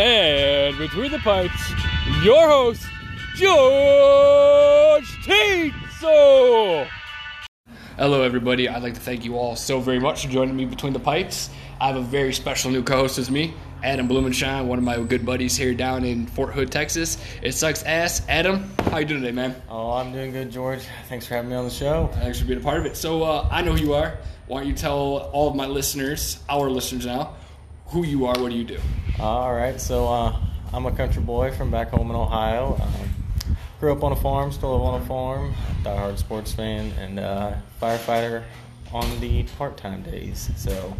And between the pipes, your host, George Teetzel. Hello, everybody. I'd like to thank you all so very much for joining me between the pipes. I have a very special new co-host with me, Adam Blumenshine, one of my good buddies here down in Fort Hood, Texas. It sucks ass. Adam, how you doing today, man? Oh, I'm doing good, George. Thanks for having me on the show. Thanks for being a part of it. So uh, I know who you are. Why don't you tell all of my listeners, our listeners now, who you are? What do you do? All right, so uh, I'm a country boy from back home in Ohio. Um, grew up on a farm, still live on a farm. Diehard sports fan and uh, firefighter on the part-time days. So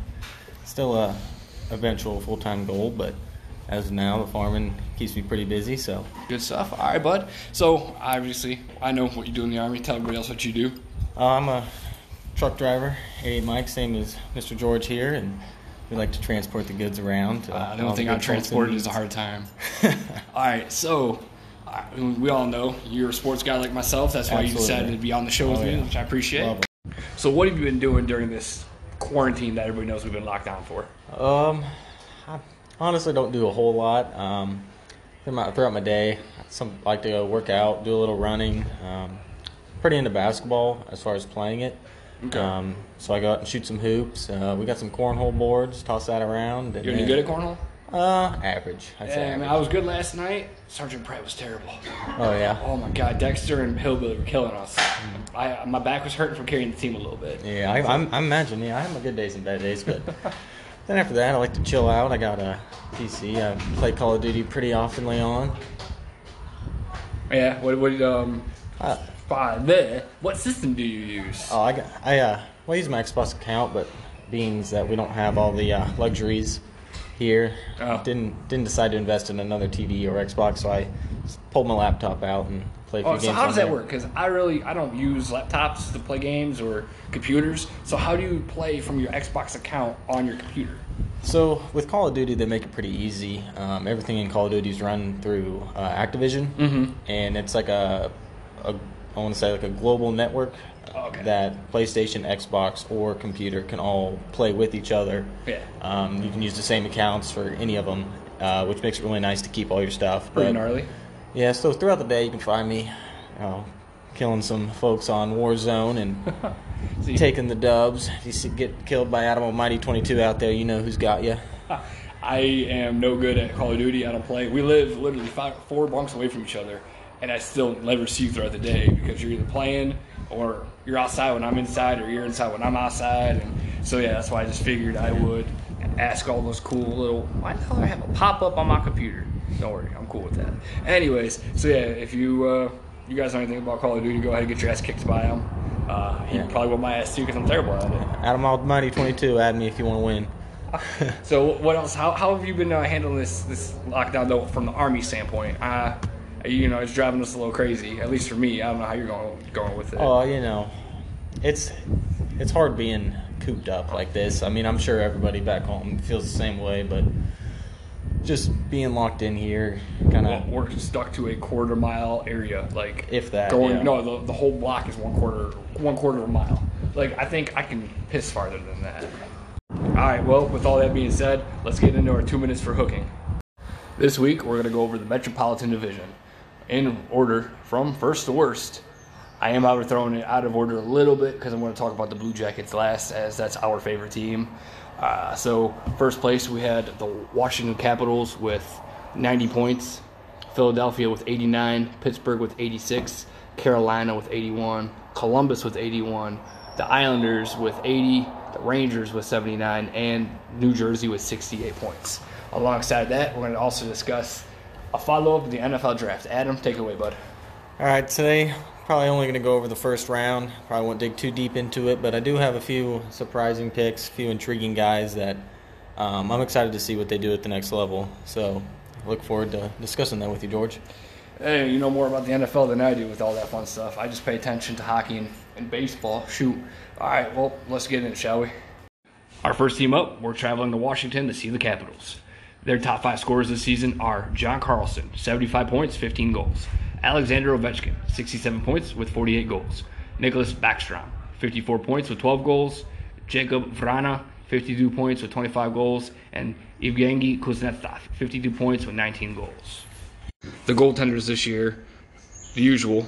still a eventual full-time goal, but as of now, the farming keeps me pretty busy. So Good stuff. All right, bud. So obviously, I know what you do in the army. Tell everybody else what you do. uh, I'm a truck driver, 88 Mike, same as Mr. George here, and we like to transport the goods around. Uh, the all only thing good on folks transport is a hard time. All right, so uh, we all know you're a sports guy like myself. That's why you decided to be on the show with Oh, me, yeah. which I appreciate. So, what have you been doing during this quarantine that everybody knows we've been locked down for? Um, I honestly don't do a whole lot. Um, throughout my, throughout my day, some like to go work out, do a little running. Um, pretty into basketball as far as playing it. Okay. Um, so I go out and shoot some hoops. Uh, we got some cornhole boards. Toss that around. and You any then- good at cornhole? Uh, average. I'd say Yeah, man, average. I was good last night. Sergeant Pratt was terrible. oh yeah. Oh my God, Dexter and Hillbilly were killing us. I, my back was hurting from carrying the team a little bit. Yeah, I, I'm, I imagine. Yeah, I have my good days and bad days, but then after that, I like to chill out. I got a PC. I play Call of Duty pretty oftenly on. Yeah. What? What? Um. Uh, Fine. There. What system do you use? Oh, I got, I uh, well, I use my Xbox account, but being that we don't have all the uh, luxuries here, Oh. didn't didn't decide to invest in another TV or Xbox, so I pulled my laptop out and played Oh, games. so how does that there. work? Because I really I don't use laptops to play games or computers. So how do you play from your Xbox account on your computer? So with Call of Duty, they make it pretty easy. Um, everything in Call of Duty is run through uh, Activision, Mm-hmm. and it's like a, a I want to say like a global network Okay. that PlayStation, Xbox, or computer can all play with each other. Yeah. Um, you can use the same accounts for any of them, uh, which makes it really nice to keep all your stuff. Pretty But- gnarly. Yeah, so throughout the day you can find me, you know, killing some folks on Warzone and See, taking the dubs. If you see, get killed by Adam Almighty 22 out there, you know who's got you. I am no good at Call of Duty. I don't play. We live literally five, four blocks away from each other, and I still never see you throughout the day because you're either playing or you're outside when I'm inside, or you're inside when I'm outside. And so yeah, that's why I just figured I would ask all those cool little. Why the hell do I have a pop up on my computer? Don't worry, I'm cool with that. Anyways, so yeah, if you uh, you guys know anything about Call of Duty, go ahead and get your ass kicked by him. Uh, he Yeah. probably want my ass too because I'm terrible at it. Adam Almighty 22, add me if you want to win. So what else? How, how have you been uh, handling this this lockdown though from the army standpoint? Uh, you know, it's driving us a little crazy. At least for me, I don't know how you're going going with it. Oh, you know, it's it's hard being cooped up like this. I mean, I'm sure everybody back home feels the same way, but just being locked in here, kind of. we're stuck to a quarter mile area, like If that, Going yeah. no, the, the whole block is one quarter one quarter of a mile. Like I think I can piss farther than that. All right. Well, with all that being said, let's get into our two minutes for hooking. This week we're gonna go over the Metropolitan Division in order from first to worst. I am however throwing it out of order a little bit because I'm going to talk about the Blue Jackets last, as that's our favorite team. Uh, so first place we had the Washington Capitals with 90 points, Philadelphia with 89, Pittsburgh with 86, Carolina with 81, Columbus with 81, the Islanders with 80, the Rangers with 79, and New Jersey with 68 points. Alongside that, we're going to also discuss a follow up of the NFL draft. Adam, take it away, bud. All right, today probably only going to go over the first round. Probably won't dig too deep into it, but I do have a few surprising picks, a few intriguing guys that um, I'm excited to see what they do at the next level. So look forward to discussing that with you, George. Hey, you know more about the NFL than I do with all that fun stuff. I just pay attention to hockey and, and baseball. Shoot. All right, well, let's get in it, shall we? Our first team up, we're traveling to Washington to see the Capitals. Their top five scorers this season are John Carlson, 75 points, 15 goals. Alexander Ovechkin, 67 points with 48 goals. Nicholas Backstrom, 54 points with 12 goals. Jacob Vrana, 52 points with 25 goals, and Evgeny Kuznetsov, 52 points with 19 goals. The goaltenders this year, the usual,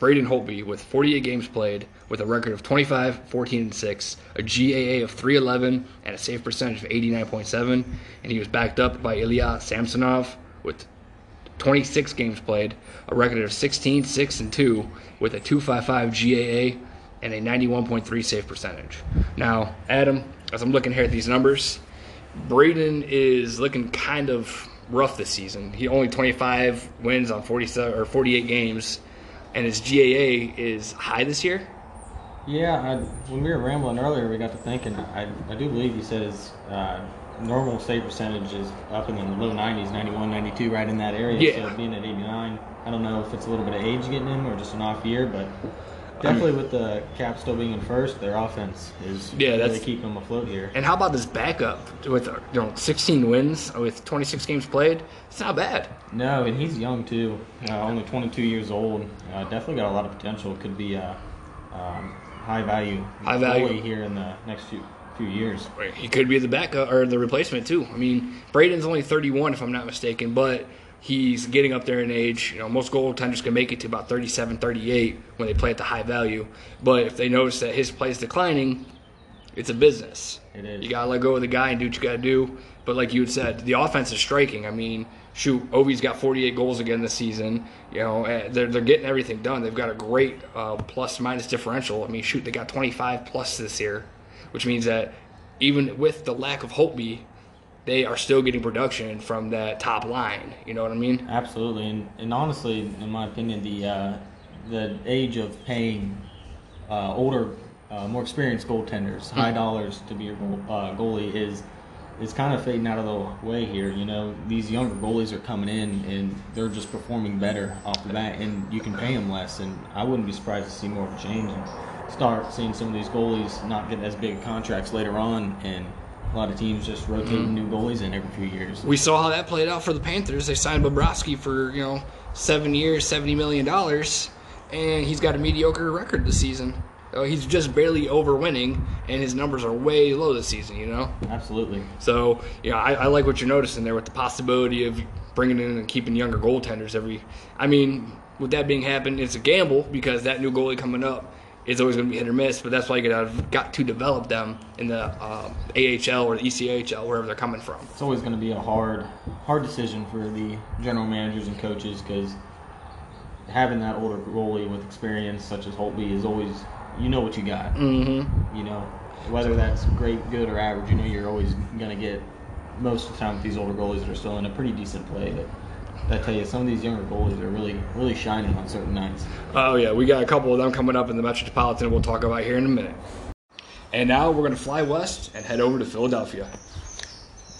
Braden Holtby with 48 games played with a record of 25, 14, and 6, a GAA of 311, and a save percentage of 89.7. And he was backed up by Ilya Samsonov with 26 games played, a record of 16, 6, and 2, with a 255 GAA and a 91.3 save percentage. Now, Adam, as I'm looking here at these numbers, Braden is looking kind of rough this season. He only 25 wins on 47 or 48 games, and his GAA is high this year. Yeah, I, when we were rambling earlier, we got to thinking. I, I do believe you said his uh, normal save percentage is up in the low 90s, 91, 92, right in that area. Yeah. So being at 89, I don't know if it's a little bit of age getting him or just an off year, but definitely with the cap still being in first, their offense is Yeah, really that's- keeping them afloat here. And how about this backup with you know 16 wins with 26 games played? It's not bad. No, and he's young too. Uh, only 22 years old. Uh, definitely got a lot of potential. Could be a um, high value High value. here in the next few few years. He could be the backup or the replacement too. I mean, Braden's only 31 if I'm not mistaken, but he's getting up there in age. You know, most goaltenders can make it to about 37, 38 when they play at the high value. But if they notice that his play is declining, it's a business. It is. You gotta let go of the guy and do what you gotta do. But like you had said, the offense is striking. I mean, shoot, Ovi's got 48 goals again this season. You know, eh, they're they're getting everything done. They've got a great uh, plus minus differential. I mean, shoot, they got 25 plus this year, which means that even with the lack of Holtby, they are still getting production from that top line. You know what I mean? Absolutely, and, and honestly, in my opinion, the uh, the age of paying uh, older, uh, more experienced goaltenders high dollars to be your goal, uh, goalie is is kind of fading out of the way here. You know, these younger goalies are coming in and they're just performing better off the bat, and you can pay them less. And I wouldn't be surprised to see more of a change and start seeing some of these goalies not get as big contracts later on, and a lot of teams just rotating new goalies in every few years. We saw how that played out for the Panthers. They signed Bobrovsky for you know seven years, seventy million dollars, and he's got a mediocre record this season. Uh, he's just barely over winning, and his numbers are way low this season. You know, Absolutely. so know I, I like what you're noticing there with the possibility of bringing in and keeping younger goaltenders every. I mean, with that being happened, it's a gamble because that new goalie coming up is always going to be hit or miss. But that's why you got got to develop them in the uh, AHL or the ECHL, wherever they're coming from. it's always going to be a hard, hard decision for the general managers and coaches because having that older goalie with experience, such as Holtby, is always you know what you got. Mm-hmm. You know whether that's great, good, or average. You know you're always going to get most of the time with these older goalies that are still in a pretty decent play. But I tell you, some of these younger goalies are really, really shining on certain nights. Oh yeah, we got a couple of them coming up in the Metropolitan. We'll talk about here in a minute. And now we're gonna fly west and head over to Philadelphia.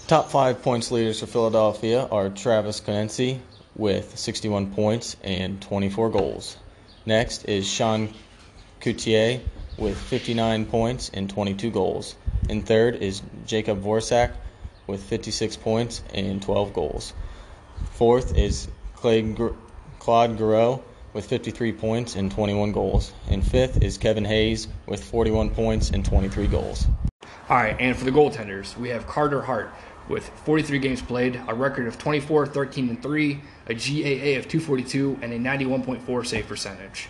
Top five points leaders for Philadelphia are Travis Konecny with 61 points and 24 goals. Next is Sean Couturier with 59 points and 22 goals. And third is Jacob Vorsak with 56 points and 12 goals. Fourth is Claude Giroux with 53 points and 21 goals. And fifth is Kevin Hayes with 41 points and 23 goals. All right, and for the goaltenders, we have Carter Hart with 43 games played, a record of 24, 13, and 3, a GAA of 242, and a 91.4 save percentage.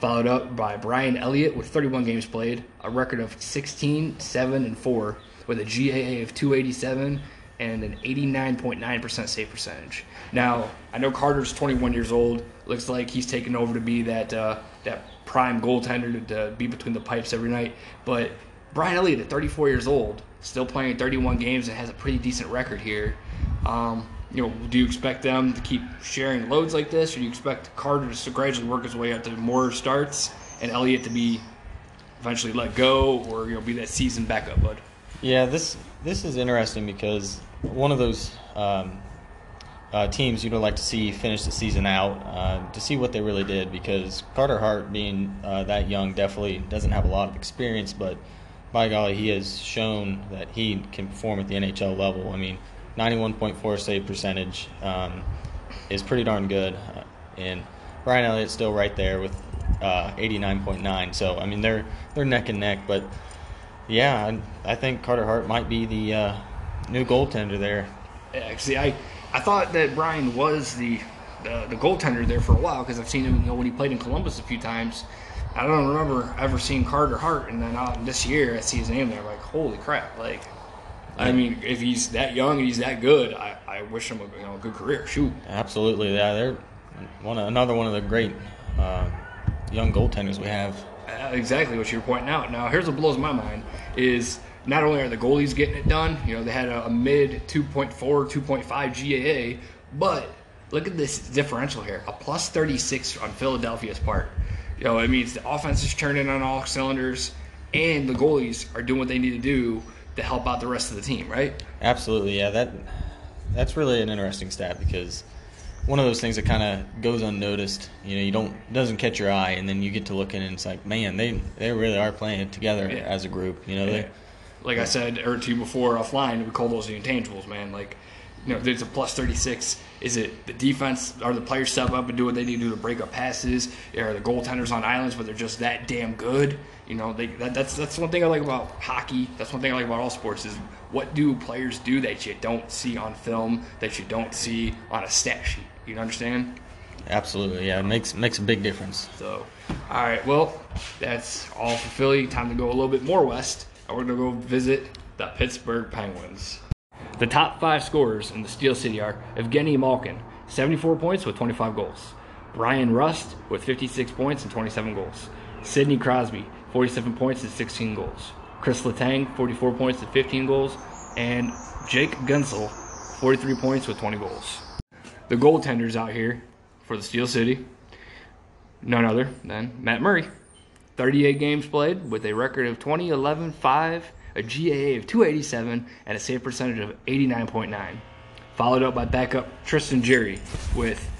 Followed up by Brian Elliott with 31 games played, a record of 16, 7, and 4, with a GAA of 287 and an 89.9% save percentage. Now, I know Carter's 21 years old. Looks like he's taken over to be that uh, that prime goaltender to, to be between the pipes every night. But Brian Elliott, at 34 years old, still playing 31 games and has a pretty decent record here. Um, you know, do you expect them to keep sharing loads like this, or do you expect Carter to gradually work his way up to more starts and Elliott to be eventually let go, or you know, be that seasoned backup bud? Yeah, this this is interesting because one of those um, uh, teams you'd like to see finish the season out uh, to see what they really did because Carter Hart, being uh, that young, definitely doesn't have a lot of experience, but by golly, he has shown that he can perform at the NHL level. I mean, 91.4 save percentage um, is pretty darn good, uh, and Brian Elliott's still right there with uh, 89.9. So I mean, they're they're neck and neck, but Yeah, I, I think Carter Hart might be the uh, new goaltender there. Yeah, see, I, I thought that Brian was the the, the goaltender there for a while because I've seen him you know, when he played in Columbus a few times. I don't remember ever seeing Carter Hart, and then uh, this year I see his name there. Like, holy crap! Like, I mean, if he's that young and he's that good, I, I wish him a you know a good career. Shoot. Absolutely, yeah. They're one of, another one of the great uh, young goaltenders we have. Uh, exactly what you're pointing out. Now, here's what blows my mind is not only are the goalies getting it done, you know, they had a, a mid 2.4, 2.5 GAA, but look at this differential here a plus 36 on Philadelphia's part. You know, it means the offense is turning on all cylinders, and the goalies are doing what they need to do to help out the rest of the team, right? Absolutely, yeah. That that's really an interesting stat because one of those things that kind of goes unnoticed. You know, you don't doesn't catch your eye, and then you get to looking, and it's like, man, they they really are playing it together yeah. as a group. You know, yeah. they, like I said or to you before offline, we call those the intangibles, man. Like, you know, there's a plus 36. Is it the defense? Are the players step up and do what they need to do to break up passes? Are the goaltenders on islands, but they're just that damn good? You know, they, that, that's that's one thing I like about hockey. That's one thing I like about all sports is what do players do that you don't see on film, that you don't see on a stat sheet. You understand? Absolutely, yeah. It makes makes a big difference. So, all right, well, that's all for Philly. Time to go a little bit more west. We're gonna go visit the Pittsburgh Penguins. The top five scorers in the Steel City are Evgeny Malkin, 74 points with 25 goals. Bryan Rust with 56 points and 27 goals. Sidney Crosby, 47 points and 16 goals. Chris Letang, 44 points and 15 goals. And Jake Guentzel, 43 points with 20 goals. The goaltenders out here for the Steel City, none other than Matt Murray. 38 games played with a record of 20, 11, 5, a GAA of 287, and a save percentage of 89.9. Followed up by backup Tristan Jarry with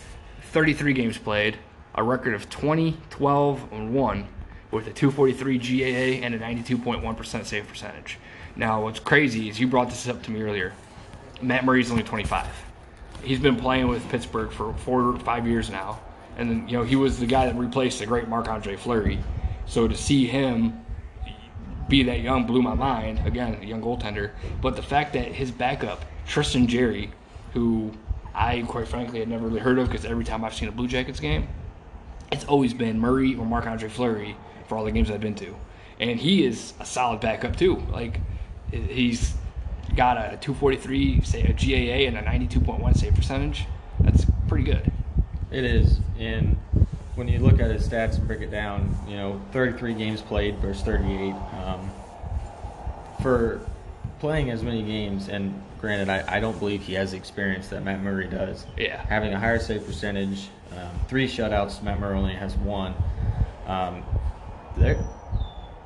33 games played, a record of 20, 12, and 1, with a 243 GAA and a 92.1% save percentage. Now, what's crazy is you brought this up to me earlier. Matt Murray's only 25. He's been playing with Pittsburgh for four or five years now. And you know, he was the guy that replaced the great Marc Andre Fleury. So to see him be that young blew my mind. Again, a young goaltender. But the fact that his backup, Tristan Jarry, who I quite frankly had never really heard of because every time I've seen a Blue Jackets game, it's always been Murray or Marc Andre Fleury for all the games I've been to. And he is a solid backup too. Like he's got a 243 say a GAA and a 92.1 save percentage. That's pretty good. It is. And when you look at his stats and break it down, you know, 33 games played versus 38. Um, for playing as many games, and granted, I, I don't believe he has the experience that Matt Murray does. Yeah. Having a higher save percentage, um, three shutouts, Matt Murray only has one. Um, they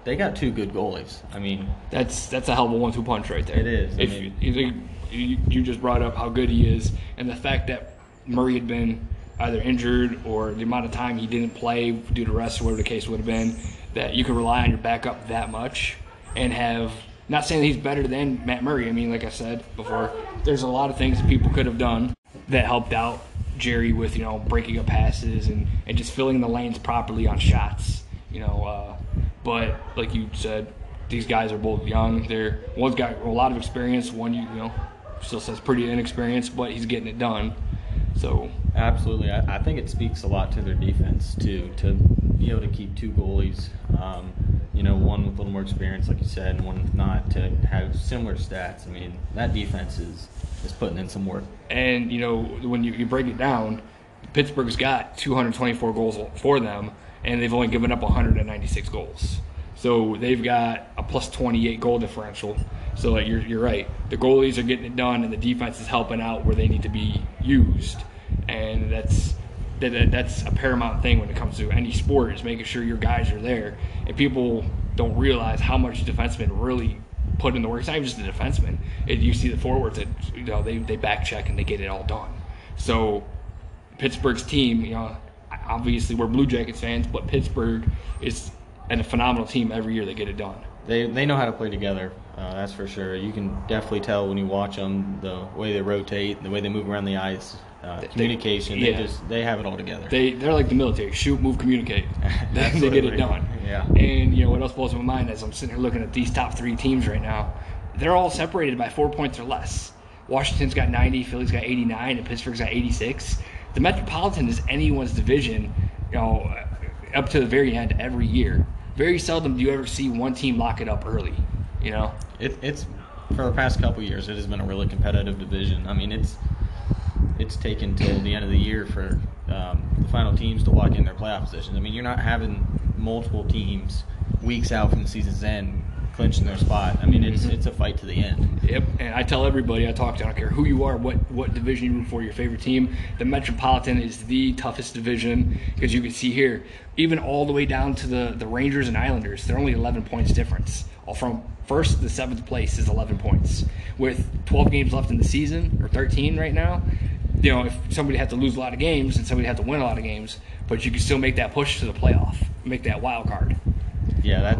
they got two good goalies. I mean, that's that's a hell of a one-two punch right there. It is. If I mean, you, you, you just brought up how good he is, and the fact that Murray had been either injured or the amount of time he didn't play due to rest or whatever the case would have been, that you can rely on your backup that much and have not saying that he's better than Matt Murray. I mean, like I said before, there's a lot of things that people could have done that helped out Jarry with, you know, breaking up passes and, and just filling the lanes properly on shots. You know, uh, but like you said, these guys are both young. They're one's got a lot of experience, one you, you know still says pretty inexperienced, but he's getting it done. So absolutely, I, I, think it speaks a lot to their defense too to be able to keep two goalies. Um, you know, one with a little more experience, like you said, and one with not to have similar stats. I mean, that defense is is putting in some work. And you know, when you, you break it down, Pittsburgh's got 224 goals for them, and they've only given up 196 goals. So they've got a plus 28 goal differential. So like you're, you're right. The goalies are getting it done, and the defense is helping out where they need to be used and that's that, that's a paramount thing when it comes to any sport is making sure your guys are there. And people don't realize how much defensemen really put in the work. It's not even just the defensemen. It, you see the forwards that you know they they back check and they get it all done. So Pittsburgh's team, you know, obviously we're Blue Jackets fans, but Pittsburgh is and a phenomenal team every year. They get it done. They they know how to play together. Uh, that's for sure. You can definitely tell when you watch them the way they rotate, the way they move around the ice. Uh, They- communication. yeah. They just they have it all together. They they're like the military: shoot, move, communicate. they, they get it done. Yeah. And you know what else blows my mind as I'm sitting here looking at these top three teams right now. They're all separated by four points or less. Washington's got 90, Philly's got 89, and Pittsburgh's got 86. The Metropolitan is anyone's division, you know, up to the very end every year. Very seldom do you ever see one team lock it up early. You know. It, it's for the past couple years. It has been a really competitive division. I mean, it's it's taken till the end of the year for um, the final teams to lock in their playoff positions. I mean, you're not having multiple teams weeks out from the season's end clinching their spot. I mean, it's it's a fight to the end. Yep, and I tell everybody I talk to, I don't care who you are, what what division you root for, your favorite team. The Metropolitan is the toughest division because you can see here, even all the way down to the the Rangers and Islanders, they're only 11 points difference. All from first to seventh place is 11 points. With 12 games left in the season, or 13 right now, you know if somebody had to lose a lot of games and somebody had to win a lot of games, but you can still make that push to the playoff, make that wild card. Yeah, that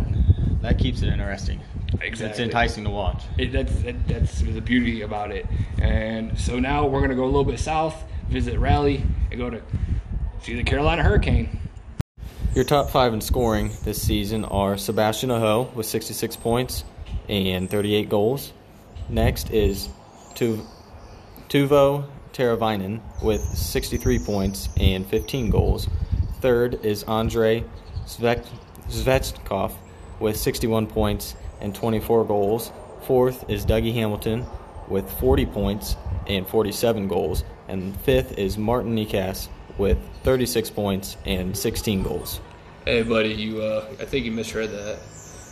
that keeps it interesting. Exactly. It's enticing to watch. It, that's that, that's the beauty about it. And so now we're gonna go a little bit south, visit Raleigh, and go to see the Carolina Hurricane. Your top five in scoring this season are Sebastian Aho with 66 points and 38 goals. Next is Teuvo Teravainen with 63 points and 15 goals. Third is Andrei Svet- with 61 points and 24 goals. Fourth is Dougie Hamilton with 40 points and 47 goals. And fifth is Martin Necas with 36 points and 16 goals. Hey, buddy, you uh, I think you misread that.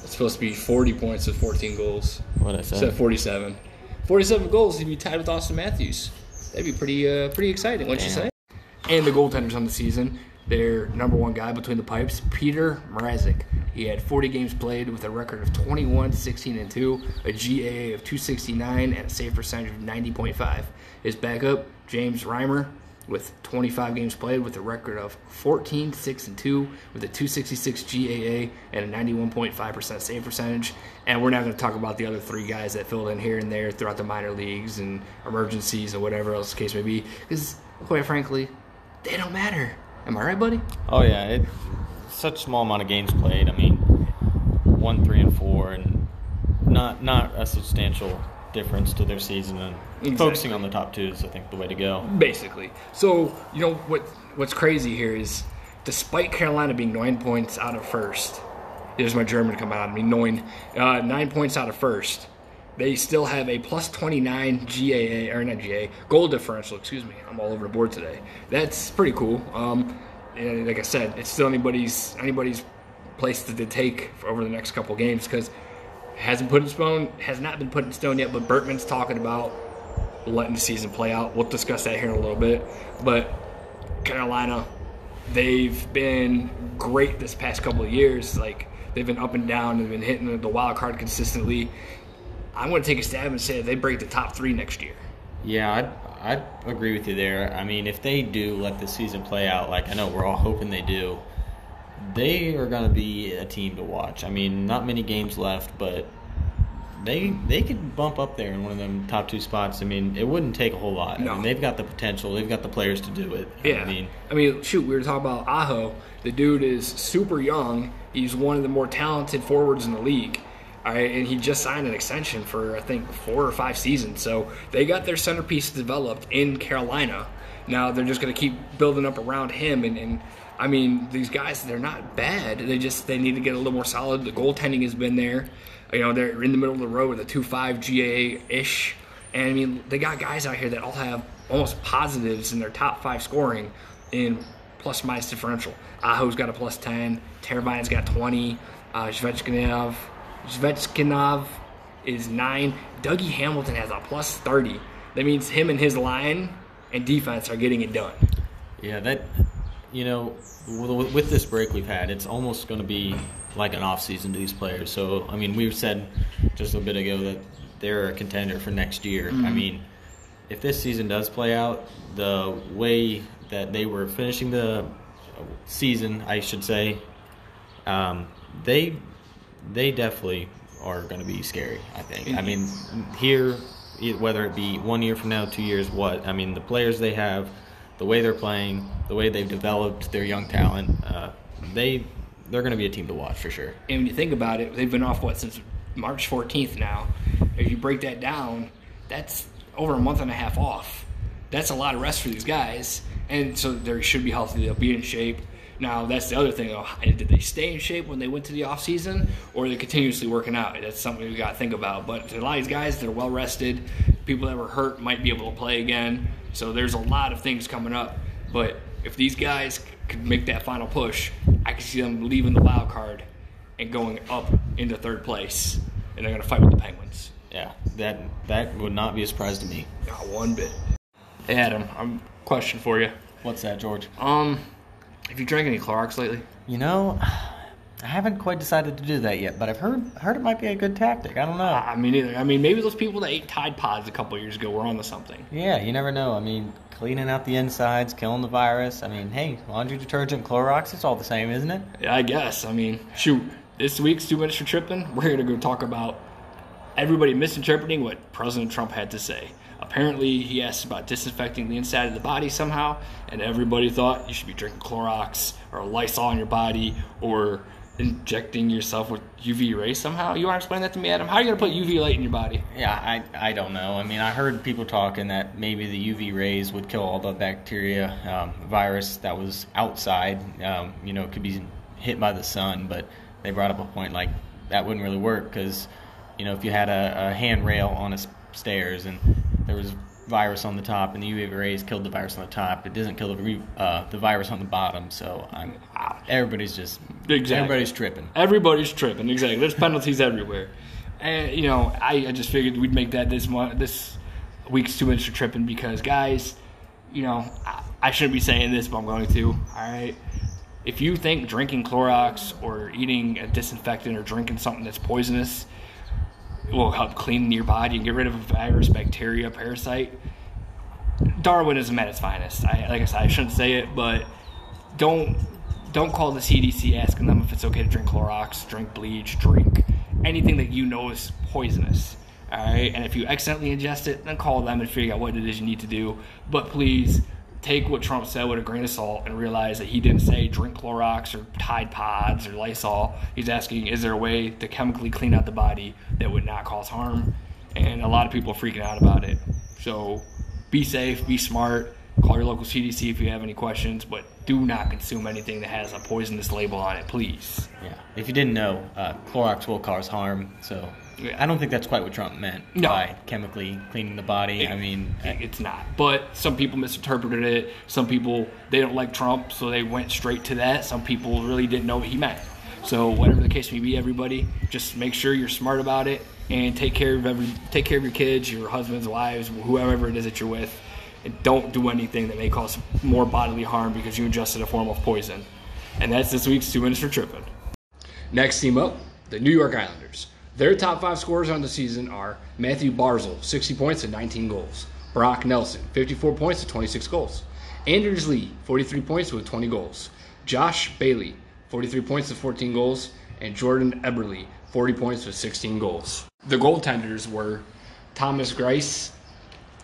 It's supposed to be 40 points with 14 goals. What I say? Instead 47. 47 goals, you'd be tied with Auston Matthews. That'd be pretty uh, pretty exciting, wouldn't you say? And the goaltenders on the season, their number one guy between the pipes, Peter Mrazek. He had 40 games played with a record of 21, 16, and 2, a GAA of 269, and a save percentage of 90.5. His backup, James Reimer, with 25 games played with a record of 14, 6, and 2, with a 266 GAA and a 91.5% save percentage. And we're not going to talk about the other three guys that filled in here and there throughout the minor leagues and emergencies and whatever else the case may be, because quite frankly, they don't matter. Am I right, buddy? Oh yeah, it such small amount of games played. I mean, one, three, and four, and not not a substantial difference to their season. And Exactly. focusing on the top two is, I think, the way to go. Basically. So, you know what what's crazy here is despite Carolina being nine points out of first, there's my German coming out of me, nine, uh, nine points out of first, they still have a plus 29 GAA, or not GAA, goal differential, excuse me. I'm all over the board today. That's pretty cool. Um, and like I said, it's still anybody's anybody's place to take over the next couple games because hasn't put in stone has not been put in stone yet. But Bettman's talking about letting the season play out. We'll discuss that here in a little bit. But Carolina, they've been great this past couple of years. Like they've been up and down. They've been hitting the wild card consistently. I'm going to take a stab and say they break the top three next year. Yeah, I'd, I'd agree with you there. I mean, if they do let the season play out, like I know we're all hoping they do, they are going to be a team to watch. I mean, not many games left, but they they could bump up there in one of them top two spots. I mean, it wouldn't take a whole lot. I No. mean, they've got the potential. They've got the players to do it. Yeah. I mean, I mean, shoot, we were talking about Aho. The dude is super young. He's one of the more talented forwards in the league. All right, and he just signed an extension for I think four or five seasons. So they got their centerpiece developed in Carolina. Now they're just going to keep building up around him. And, and I mean, these guys they're not bad. They just they need to get a little more solid. The goaltending has been there. You know, they're in the middle of the road with a two five GA ish. And I mean, they got guys out here that all have almost positives in their top five scoring in plus minus differential. Aho's got a plus 10. Teravainen's got 20. Uh, Zvechkinov, Zvechkinov is 9. Dougie Hamilton has a plus 30. That means him and his line and defense are getting it done. Yeah, that you know, with, with this break we've had, it's almost going to be like an off season to these players. So, I mean, we've said just a bit ago that they're a contender for next year. I mean, if this season does play out the way that they were finishing the season, I should say, um, they they definitely are going to be scary. I think. I mean, here whether it be one year from now, two years, what. I mean, the players they have, the way they're playing, the way they've developed their young talent, uh, they they're going to be a team to watch for sure. And when you think about it, they've been off what since March 14th now. If you break that down, that's over a month and a half off. That's a lot of rest for these guys, and so they should be healthy. They'll be in shape. Now that's the other thing. Though. Did they stay in shape when they went to the off season, or are they continuously working out? That's something we got to think about. But a lot of these guys, they're well rested. People that were hurt might be able to play again. So there's a lot of things coming up. But if these guys could make that final push, I could see them leaving the wild card and going up into third place, and they're going to fight with the Penguins. Yeah, that that would not be a surprise to me. Not one bit. Hey Adam, I'm question for you. What's that, George? Um, have you drank any Clorox lately? You know, I haven't quite decided to do that yet, but I've heard heard it might be a good tactic. I don't know. I mean, either. I mean, maybe those people that ate Tide Pods a couple years ago were onto something. Yeah, you never know. I mean, cleaning out the insides, killing the virus. I mean, hey, laundry detergent, Clorox, it's all the same, isn't it? Yeah, I guess. I mean, shoot. This week's two minutes for tripping. We're here to go talk about everybody misinterpreting what President Trump had to say. Apparently, he asked about disinfecting the inside of the body somehow, and everybody thought you should be drinking Clorox or Lysol on your body or injecting yourself with UV rays somehow. You want to explain that to me, Adam? How are you going to put UV light in your body? Yeah, I, I don't know. I mean, I heard people talking that maybe the UV rays would kill all the bacteria, um, virus that was outside. Um, you know, could be hit by the sun, but they brought up a point like that wouldn't really work because, you know, if you had a, a handrail on a stairs and there was virus on the top and the UV rays killed the virus on the top, it doesn't kill the uh, the virus on the bottom. So I'm everybody's just Exactly. everybody's tripping. Everybody's tripping. Exactly. There's penalties everywhere, and you know, I, I just figured we'd make that this month, this week's two minutes for tripping because guys, you know, I, I shouldn't be saying this, but I'm going to. All right. If you think drinking Clorox or eating a disinfectant or drinking something that's poisonous will help clean your body and get rid of a virus, bacteria, parasite, Darwinism at its finest. I, like I said, I shouldn't say it, but don't don't call the CDC asking them if it's okay to drink Clorox, drink bleach, drink anything that you know is poisonous. All right, and if you accidentally ingest it, then call them and figure out what it is you need to do. But please take what Trump said with a grain of salt and realize that he didn't say drink Clorox or Tide Pods or Lysol. He's asking, is there a way to chemically clean out the body that would not cause harm? And a lot of people are freaking out about it. So be safe, be smart. Call your local CDC if you have any questions, but do not consume anything that has a poisonous label on it, please. Yeah. If you didn't know, uh, Clorox will cause harm. So. I don't think that's quite what Trump meant No. by chemically cleaning the body. I mean, it's not. But some people misinterpreted it. Some people they don't like Trump, so they went straight to that. Some people really didn't know what he meant. So whatever the case may be, everybody just make sure you're smart about it and take care of every take care of your kids, your husbands, wives, whoever it is that you're with, and don't do anything that may cause more bodily harm because you ingested a form of poison. And that's this week's two minutes for tripping. Next team up, the New York Islanders. Their top five scorers on the season are Matthew Barzal, 60 points and 19 goals. Brock Nelson, 54 points and 26 goals. Anders Lee, 43 points with 20 goals. Josh Bailey, 43 points with 14 goals. And Jordan Eberle, 40 points with 16 goals. The goaltenders were Thomas Greiss,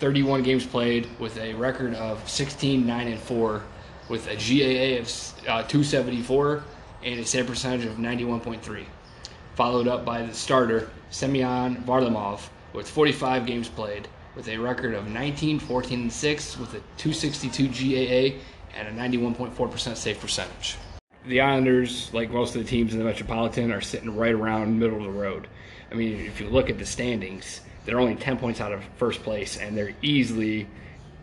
31 games played with a record of 16, 9, and 4, with a GAA of uh, 274 and a save percentage of 91.3. Followed up by the starter, Semyon Varlamov, with 45 games played, with a record of 19, 14, and 6, with a 262 GAA and a 91.4% save percentage. The Islanders, like most of the teams in the Metropolitan, are sitting right around middle of the road. I mean, if you look at the standings, they're only 10 points out of first place, and they're easily,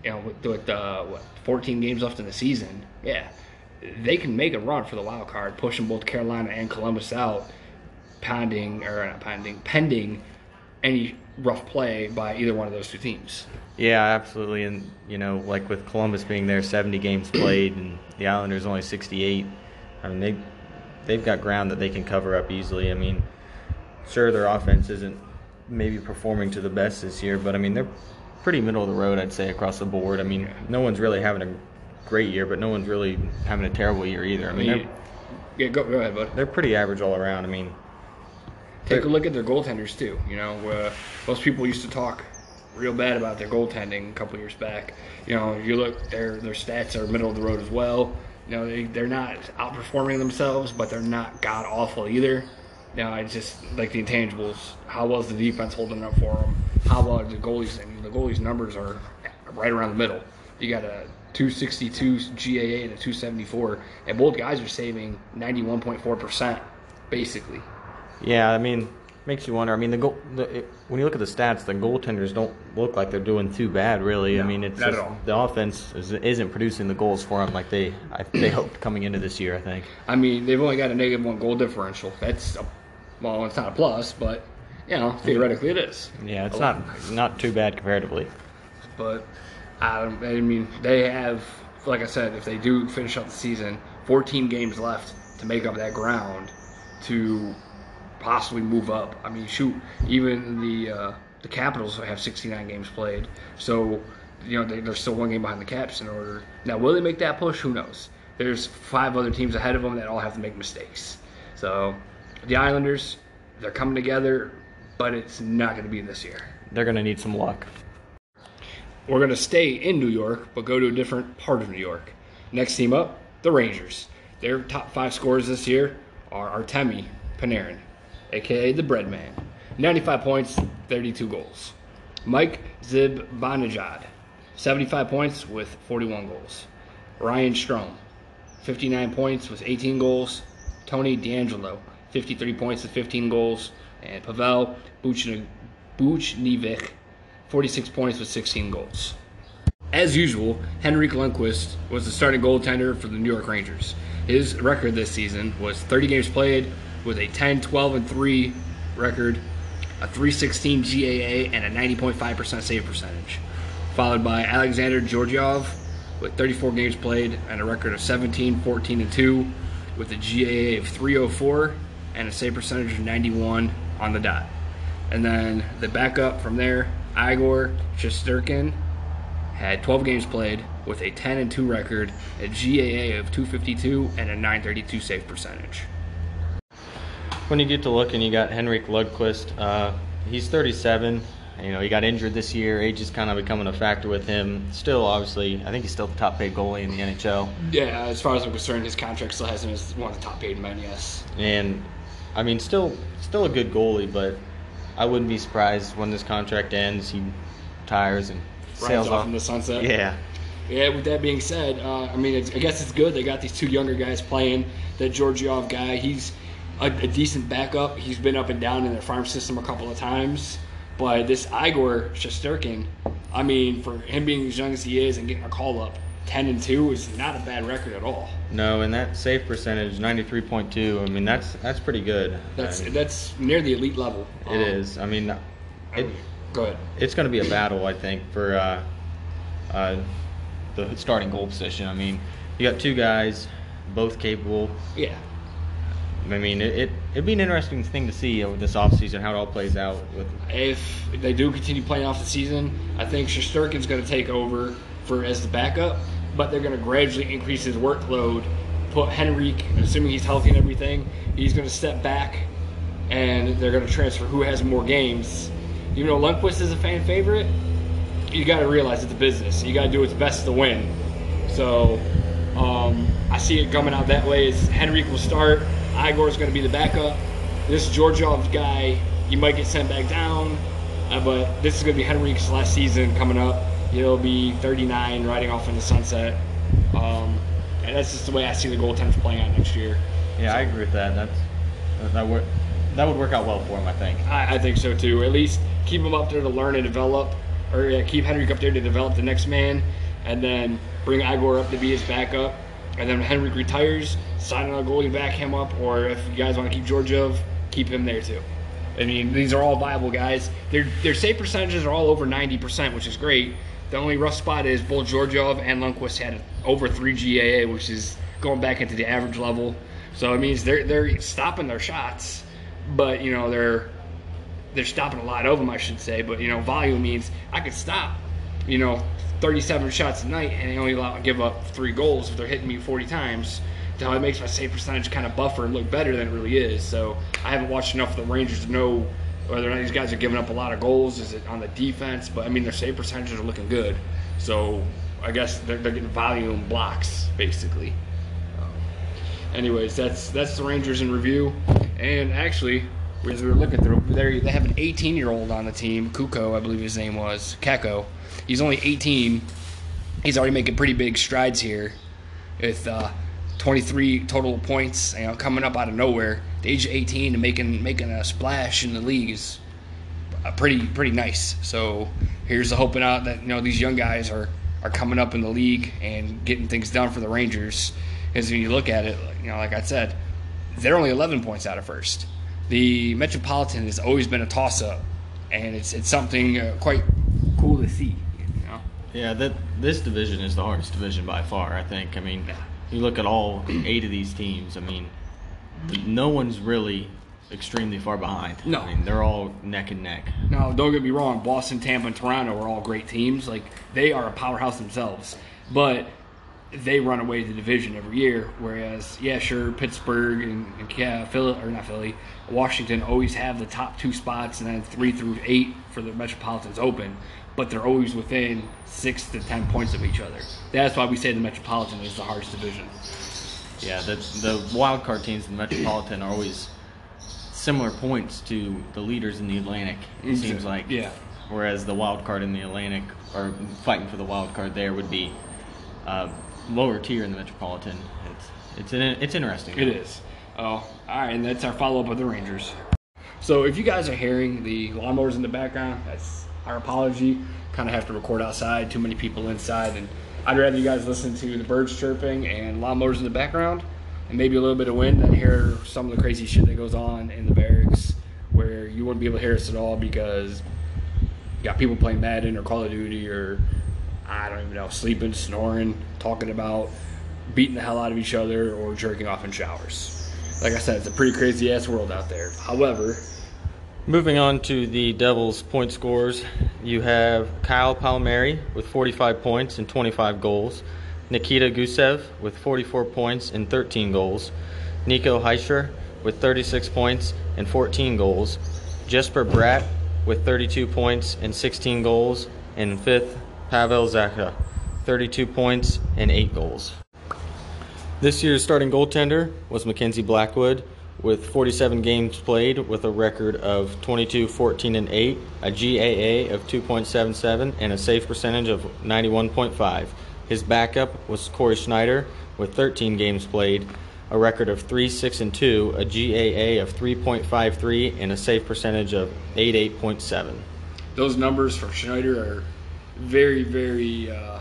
you know, with, with uh, what, 14 games left in the season. Yeah, they can make a run for the wild card, pushing both Carolina and Columbus out, pending or not pending, pending any rough play by either one of those two teams. yeah, absolutely. And, you know, like with Columbus being there, 70 games played, and the Islanders only 68. I mean, they, they've got ground that they can cover up easily. I mean, sure, their offense isn't maybe performing to the best this year, but I mean, they're pretty middle of the road, I'd say, across the board. I mean, no one's really having a great year, but no one's really having a terrible year either. I mean, yeah, go, go ahead, bud. they're pretty average all around. I mean, Take a look at their goaltenders too. You know, uh, most people used to talk real bad about their goaltending a couple years back. You know, you look their their stats are middle of the road as well. You know, they they're not outperforming themselves, but they're not god awful either. You know, it's just like the intangibles. How well is the defense holding up for them? How well are the goalies? And the goalies' numbers are right around the middle. You got a 262 GAA and a 274, and both guys are saving 91.4 percent, basically. Yeah, I mean, makes you wonder. I mean, the goal the, it, when you look at the stats, the goaltenders don't look like they're doing too bad, really. I mean, it's not just the offense is, isn't producing the goals for them like they I, they hoped coming into this year. I think. I mean, they've only got a negative one goal differential. That's a, well, it's not a plus, but you know, theoretically it is. Yeah, it's not not too bad comparatively. But I, I mean, they have, like I said, if they do finish out the season, 14 games left to make up that ground to possibly move up. I mean, shoot, even the uh, the Capitals have 69 games played, so you know they, they're still one game behind the Caps in order. Now, will they make that push? Who knows? There's five other teams ahead of them that all have to make mistakes. So the Islanders, they're coming together, but it's not going to be this year. They're going to need some luck. We're going to stay in New York, but go to a different part of New York. Next team up, the Rangers. Their top five scorers this year are Artemi Panarin, aka the Bread Man. 95 points, 32 goals. Mike Zibanejad, 75 points with 41 goals. Ryan Strome, 59 points with 18 goals. Tony DeAngelo, 53 points with 15 goals. And Pavel Buchnevich, 46 points with 16 goals. As usual, Henrik Lundqvist was the starting goaltender for the New York Rangers. His record this season was 30 games played with a 10, 12, and 3 record, a 316 GAA, and a 90.5% save percentage. Followed by Alexander Georgiev with 34 games played and a record of 17, 14, and 2 with a GAA of 304 and a save percentage of 91 on the dot. And then the backup from there, Igor Shesterkin, had 12 games played with a 10 and 2 record, a GAA of 252, and a 932 save percentage. When you get to looking, you got Henrik Lundqvist. Uh, he's 37. You know, he got injured this year. Age is kind of becoming a factor with him. Still, obviously, I think he's still the top paid goalie in the NHL. Yeah, as far as I'm concerned, his contract still has him as one of the top paid men, yes. And I mean, still, still a good goalie, but I wouldn't be surprised when this contract ends. He tires and sails off off. in the sunset. Yeah, Yeah, with that being said, uh, I mean, it's, I guess it's good they got these two younger guys playing. That Georgiev guy, he's a, a decent backup. He's been up and down in their farm system a couple of times. But this Igor Shesterkin, I mean, for him being as young as he is and getting a call up, 10 and 2 is not a bad record at all. no, and that save percentage, ninety three point two. I mean, that's that's pretty good. That's I mean, that's near the elite level. it is. I mean, it, Go ahead. it's going to be a battle, I think, for uh, uh, the starting goal position. I mean, you got two guys, both capable. Yeah. I mean, it, it it'd be an interesting thing to see this offseason how it all plays out. With If they do continue playing off the season, I think Shesterkin's going to take over for as the backup, but they're going to gradually increase his workload. Put Henrik, assuming he's healthy and everything, he's going to step back, and they're going to transfer who has more games. Even though Lundqvist is a fan favorite, you got to realize it's a business. You got to do what's best to win. So um, I see it coming out that way. Is Henrik will start. Igor's going to be the backup. This Georgiev guy, he might get sent back down, uh, but this is going to be Henrik's last season coming up. He'll be 39, riding off in the sunset. Um, and that's just the way I see the goaltenders playing out next year. yeah, I agree with that. That's that would that would work out well for him, I think. I, I think so too. At least keep him up there to learn and develop, or yeah, keep Henrik up there to develop the next man, and then bring Igor up to be his backup. And then when Henrik retires, sign another goalie, back him up, or if you guys want to keep Georgiev, keep him there too. I mean, these are all viable guys. Their their save percentages are all over 90%, which is great. The only rough spot is both Georgiev and Lundqvist had over three GAA, which is going back into the average level. So it means they're they're stopping their shots, but you know they're they're stopping a lot of them, I should say. But you know, volume means I could stop, you know, 37 shots a night and only allow give up three goals if they're hitting me 40 times. Now it makes my save percentage kind of buffer and look better than it really is. So I haven't watched enough of the Rangers to know whether or not these guys are giving up a lot of goals. Is it on the defense? But I mean, their save percentages are looking good. So I guess they're, they're getting volume blocks basically. Um, anyways, that's that's the Rangers in review. And actually, as we were looking through, they they have an 18 year old on the team, Kuko, I believe his name was Kako. He's only 18. He's already making pretty big strides here, with uh, 23 total points. You know, coming up out of nowhere, the age of 18 and making making a splash in the league is uh, pretty pretty nice. So here's the hoping out that you know these young guys are are coming up in the league and getting things done for the Rangers. Because when you look at it, you know, like I said, they're only 11 points out of first. The Metropolitan has always been a toss-up, and it's it's something uh, quite cool to see. You know? Yeah, that this division is the hardest division by far. I think. I mean, Yeah. You look at all eight of these teams. I mean, no one's really extremely far behind. No. I mean, they're all neck and neck. No, don't get me wrong, Boston, Tampa, and Toronto are all great teams. Like they are a powerhouse themselves, but they run away the division every year. Whereas, yeah, sure, Pittsburgh and, and yeah, Philly or not Philly, Washington always have the top two spots, and then three through eight for the Metropolitans open. But they're always within six to ten points of each other. That's why we say the Metropolitan is the hardest division. Yeah, the the wild card teams in the Metropolitan are always similar points to the leaders in the Atlantic. It seems like. Yeah. Whereas the wild card in the Atlantic, or fighting for the wild card there, would be uh, lower tier in the Metropolitan. It's it's an, it's interesting. It is. Oh, all right, and that's our follow up of the Rangers. So if you guys are hearing the lawnmowers in the background, that's our apology. Kind of have to record outside, too many people inside, and I'd rather you guys listen to the birds chirping and lawnmowers in the background, and maybe a little bit of wind than hear some of the crazy shit that goes on in the barracks, where you wouldn't be able to hear us at all because you got people playing Madden or Call of Duty or I don't even know, sleeping, snoring, talking about beating the hell out of each other or jerking off in showers. Like I said, it's a pretty crazy ass world out there. However, Moving on to the Devils' point scores, you have Kyle Palmieri with 45 points and 25 goals, Nikita Gusev with 44 points and 13 goals, Nico Hischier with 36 points and 14 goals, Jesper Bratt with 32 points and 16 goals, and fifth, Pavel Zacha, 32 points and 8 goals. This year's starting goaltender was Mackenzie Blackwood with 47 games played with a record of 22, 14, and 8, a GAA of 2.77, and a save percentage of 91.5. His backup was Cory Schneider with 13 games played, a record of 3, 6, and 2, a GAA of 3.53, and a save percentage of 88.7. those numbers for Schneider are very, very uh,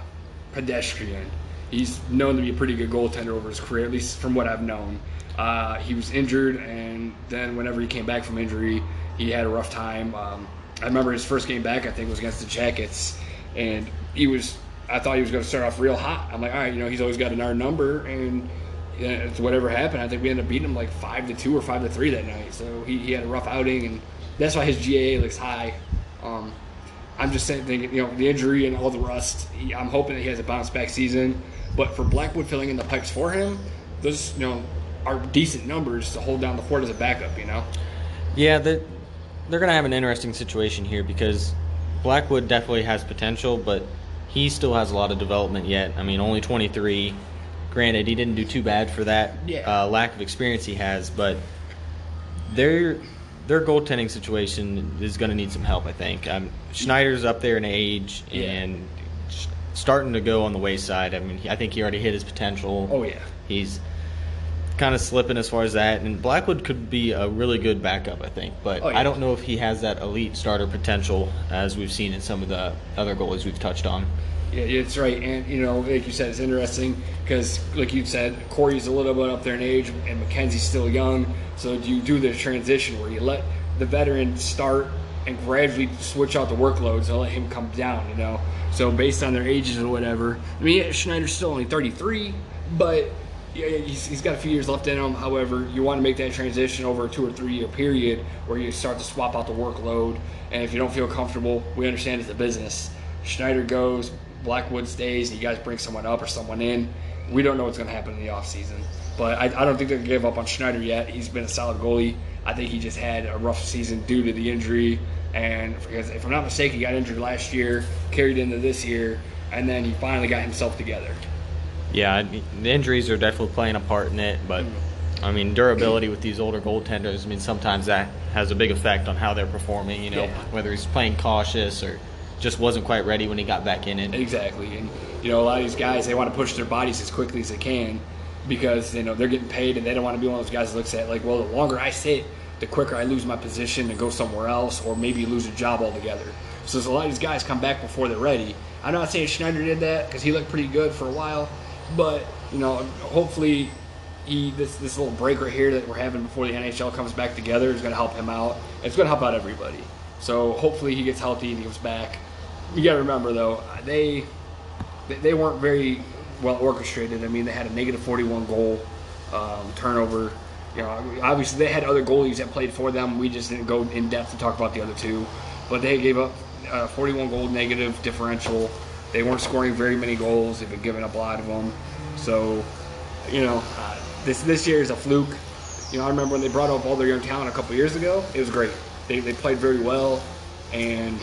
pedestrian. He's known to be a pretty good goaltender over his career, at least from what I've known. Uh, he was injured, and then whenever he came back from injury, he had a rough time. Um, I remember his first game back, I think, was against the Jackets, and he was. I thought he was going to start off real hot. I'm like, all right, you know, he's always got an our number, and it's whatever happened. I think we ended up beating him like five to two or five to three that night. So he, he had a rough outing, and that's why his GAA looks high. Um, I'm just saying, thinking, you know, the injury and all the rust. He, I'm hoping that he has a bounce back season. But for Blackwood filling in the pipes for him, those you know are decent numbers to hold down the fort as a backup. You know, Yeah, they're, they're going to have an interesting situation here because Blackwood definitely has potential, but he still has a lot of development yet. I mean, only 23. Granted, he didn't do too bad for that Yeah. uh, lack of experience he has, but their their goaltending situation is going to need some help. I think um, Schneider's up there in age Yeah. and starting to go on the wayside. I mean, he- I think he already hit his potential. oh yeah, He's kind of slipping as far as that, and Blackwood could be a really good backup, I think. But Oh, yeah. I don't know if he has that elite starter potential as we've seen in some of the other goalies we've touched on. yeah, it's right. And you know, like you said, it's interesting because, like you said, Cory's a little bit up there in age, and Mackenzie's still young. So do you do the transition where you let the veteran start and gradually switch out the workloads and let him come down? You know, so based on their ages or whatever. I mean, Schneider's still only 33, but he's, he's got a few years left in him. However, you want to make that transition over a two or three year period where you start to swap out the workload. And if you don't feel comfortable, we understand it's a business. Schneider goes, Blackwood stays, and you guys bring someone up or someone in. We don't know what's going to happen in the offseason. But I, I don't think they're going to give up on Schneider yet. He's been a solid goalie. I think he just had a rough season due to the injury. And if I'm not mistaken, he got injured last year, carried into this year, and then he finally got himself together. Yeah, I mean, the injuries are definitely playing a part in it, but I mean durability with these older goaltenders. I mean sometimes that has a big effect on how they're performing. You know, Yeah. whether he's playing cautious or just wasn't quite ready when he got back in it. Exactly, and you know a lot of these guys they want to push their bodies as quickly as they can because you know they're getting paid and they don't want to be one of those guys that looks at like, well, the longer I sit, the quicker I lose my position and go somewhere else, or maybe lose a job altogether. So there's a lot of these guys come back before they're ready. I'm not saying Schneider did that because he looked pretty good for a while, but you know hopefully he this this little break right here that we're having before the NHL comes back together is going to help him out. It's going to help out everybody. So hopefully he gets healthy and he comes back. You got to remember though, they they- weren't very well orchestrated. I mean, they had a negative 41 goal um, turnover. You know, obviously they had other goalies that played for them. We just didn't go in depth to talk about the other two, but they gave up uh, 41 goal negative differential. They weren't scoring very many goals. They've been giving up a lot of them. So, you know, uh, this this year is a fluke. You know, I remember when they brought up all their young talent a couple years ago. It was great. They, they played very well, and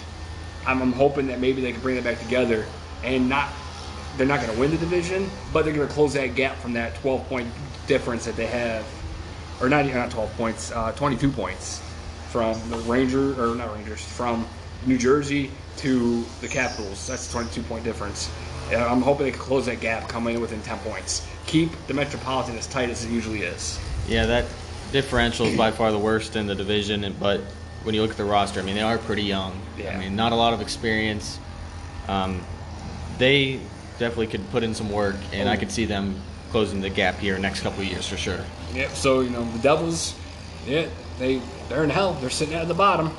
I'm, I'm hoping that maybe they can bring it back together and not. They're not going to win the division, but they're going to close that gap from that 12 point difference that they have, or not not 12 points, uh, 22 points from the Ranger or not Rangers from New Jersey to the Capitals. That's a 22 point difference. I'm hoping they can close that gap, come in within 10 points, keep the Metropolitan as tight as it usually is. Yeah, that differential is by far the worst in the division. But when you look at the roster, I mean, they are pretty young. Yeah. I mean, not a lot of experience. Um, they definitely could put in some work, and I Oh. could see them closing the gap here next couple of years for sure. Yep. So you know the Devils, yeah, they they're in hell. They're sitting at the bottom.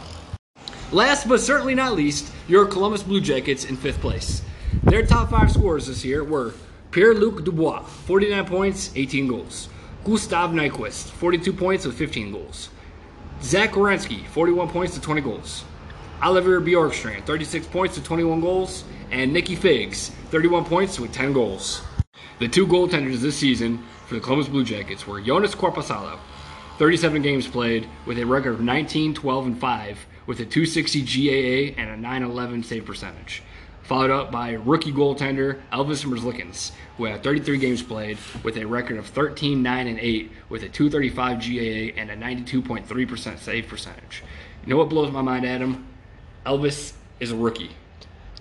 Last but certainly not least, your Columbus Blue Jackets in fifth place. Their top five scorers this year were Pierre-Luc Dubois, 49 points, 18 goals. Gustav Nyquist, 42 points with 15 goals. Zach Werenski, 41 points to 20 goals. Oliver Bjorkstrand, 36 points to 21 goals. And Nicky Figs, 31 points with 10 goals. The two goaltenders this season for the Columbus Blue Jackets were Jonas Korpisalo, 37 games played with a record of 19, 12, and 5, with a 260 GAA and a 911 save percentage. Followed up by rookie goaltender Elvis Merzlikins, who had 33 games played with a record of 13, 9, and 8, with a 235 GAA and a 92.3% save percentage. You know what blows my mind, Adam? Elvis is a rookie.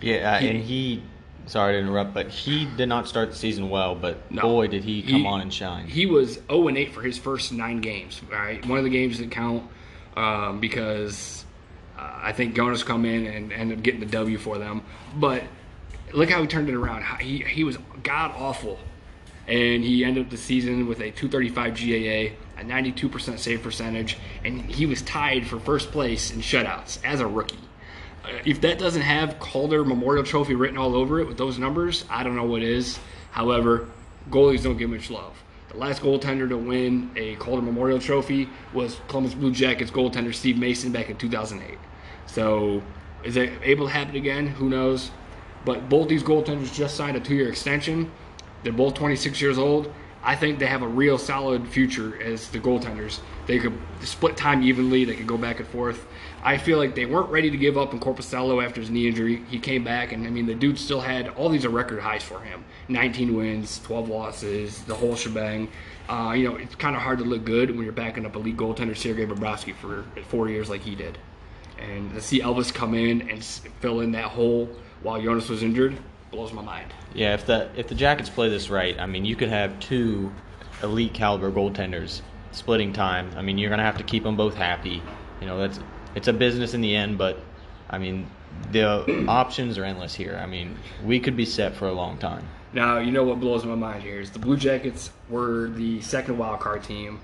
Yeah, uh, He- and he. Sorry to interrupt, but he did not start the season well. But No. boy, did he come on and shine. He was 0 and 8 for his first nine games. right? one of the games that count um, because I think Jonas come in and ended up getting the W for them. But look how he turned it around. He he was god awful, and he ended up the season with a 235 GAA, a 92% save percentage, and he was tied for first place in shutouts as a rookie. Uh, if that doesn't have Calder Memorial Trophy written all over it with those numbers, I don't know what is. However, goalies don't get much love. Last goaltender to win a Calder Memorial Trophy was Columbus Blue Jackets goaltender Steve Mason back in 2008. So, is it able to happen again? Who knows? But both these goaltenders just signed a two-year extension. They're both 26 years old. I think they have a real solid future as the goaltenders. They could split time evenly. They could go back and forth. I feel like they weren't ready to give up on Korpisalo after his knee injury. He came back, and I mean, the dude still had all these record highs for him 19 wins, 12 losses, the whole shebang. Uh, you know, it's kind of hard to look good when you're backing up elite goaltender Sergei Bobrovsky for four years like he did. And to see Elvis come in and fill in that hole while Jonas was injured blows my mind. Yeah, if the if the Jackets play this right, I mean, you could have two elite caliber goaltenders splitting time. I mean, you're gonna have to keep them both happy. You know, that's it's a business in the end, but I mean, the options are endless here. I mean, we could be set for a long time. Now, you know what blows my mind here is the Blue Jackets were the second wild card team,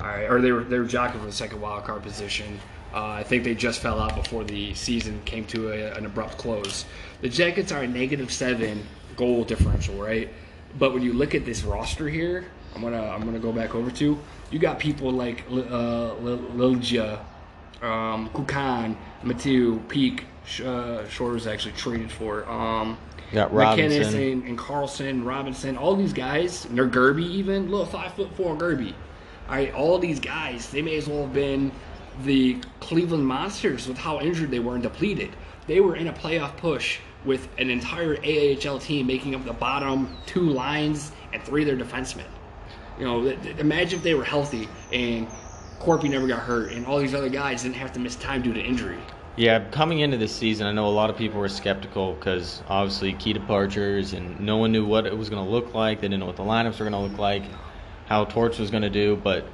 all right, or they were they were jockeying for the second wild card position. Uh, I think they just fell out before the season came to a, an abrupt close. The Jackets are a negative seven goal differential, right? But when you look at this roster here, I'm gonna I'm gonna go back over to you got people like uh, Lilja, um, Kukan, Mathieu, Peeke, uh, Shores actually traded for. Um, got McKinnis Robinson. and, and Carlson, Robinson, all these guys, and they're Gerbe even, little five foot four Gerbe. All right, all these guys, they may as well have been the Cleveland Monsters with how injured they were and depleted. They were in a playoff push with an entire AHL team making up the bottom two lines and three of their defensemen. You know, imagine if they were healthy and Corpy never got hurt and all these other guys didn't have to miss time due to injury. Yeah, coming into this season, I know a lot of people were skeptical because obviously key departures and no one knew what it was going to look like. They didn't know what the lineups were going to look like, how Torch was going to do. But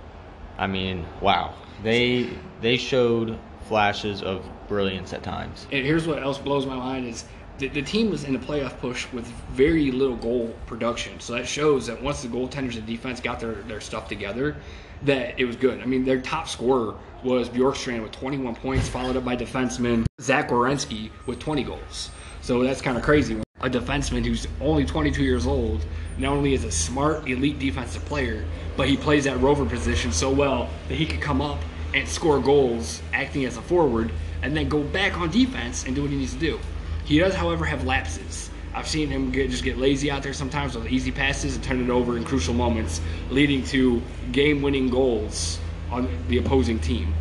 I mean, wow, they they showed flashes of brilliance at times. And here's what else blows my mind is the, the team was in a playoff push with very little goal production. So that shows that once the goaltenders and defense got their, their stuff together, that it was good. I mean, their top scorer was Bjorkstrand with 21 points, followed up by defenseman Zach Werenski with 20 goals. So that's kind of crazy. A defenseman who's only 22 years old, not only is a smart, elite defensive player, but he plays that rover position so well that he could come up and score goals acting as a forward and then go back on defense and do what he needs to do. He does, however, have lapses. I've seen him get, just get lazy out there sometimes with easy passes and turn it over in crucial moments, leading to game-winning goals on the opposing team.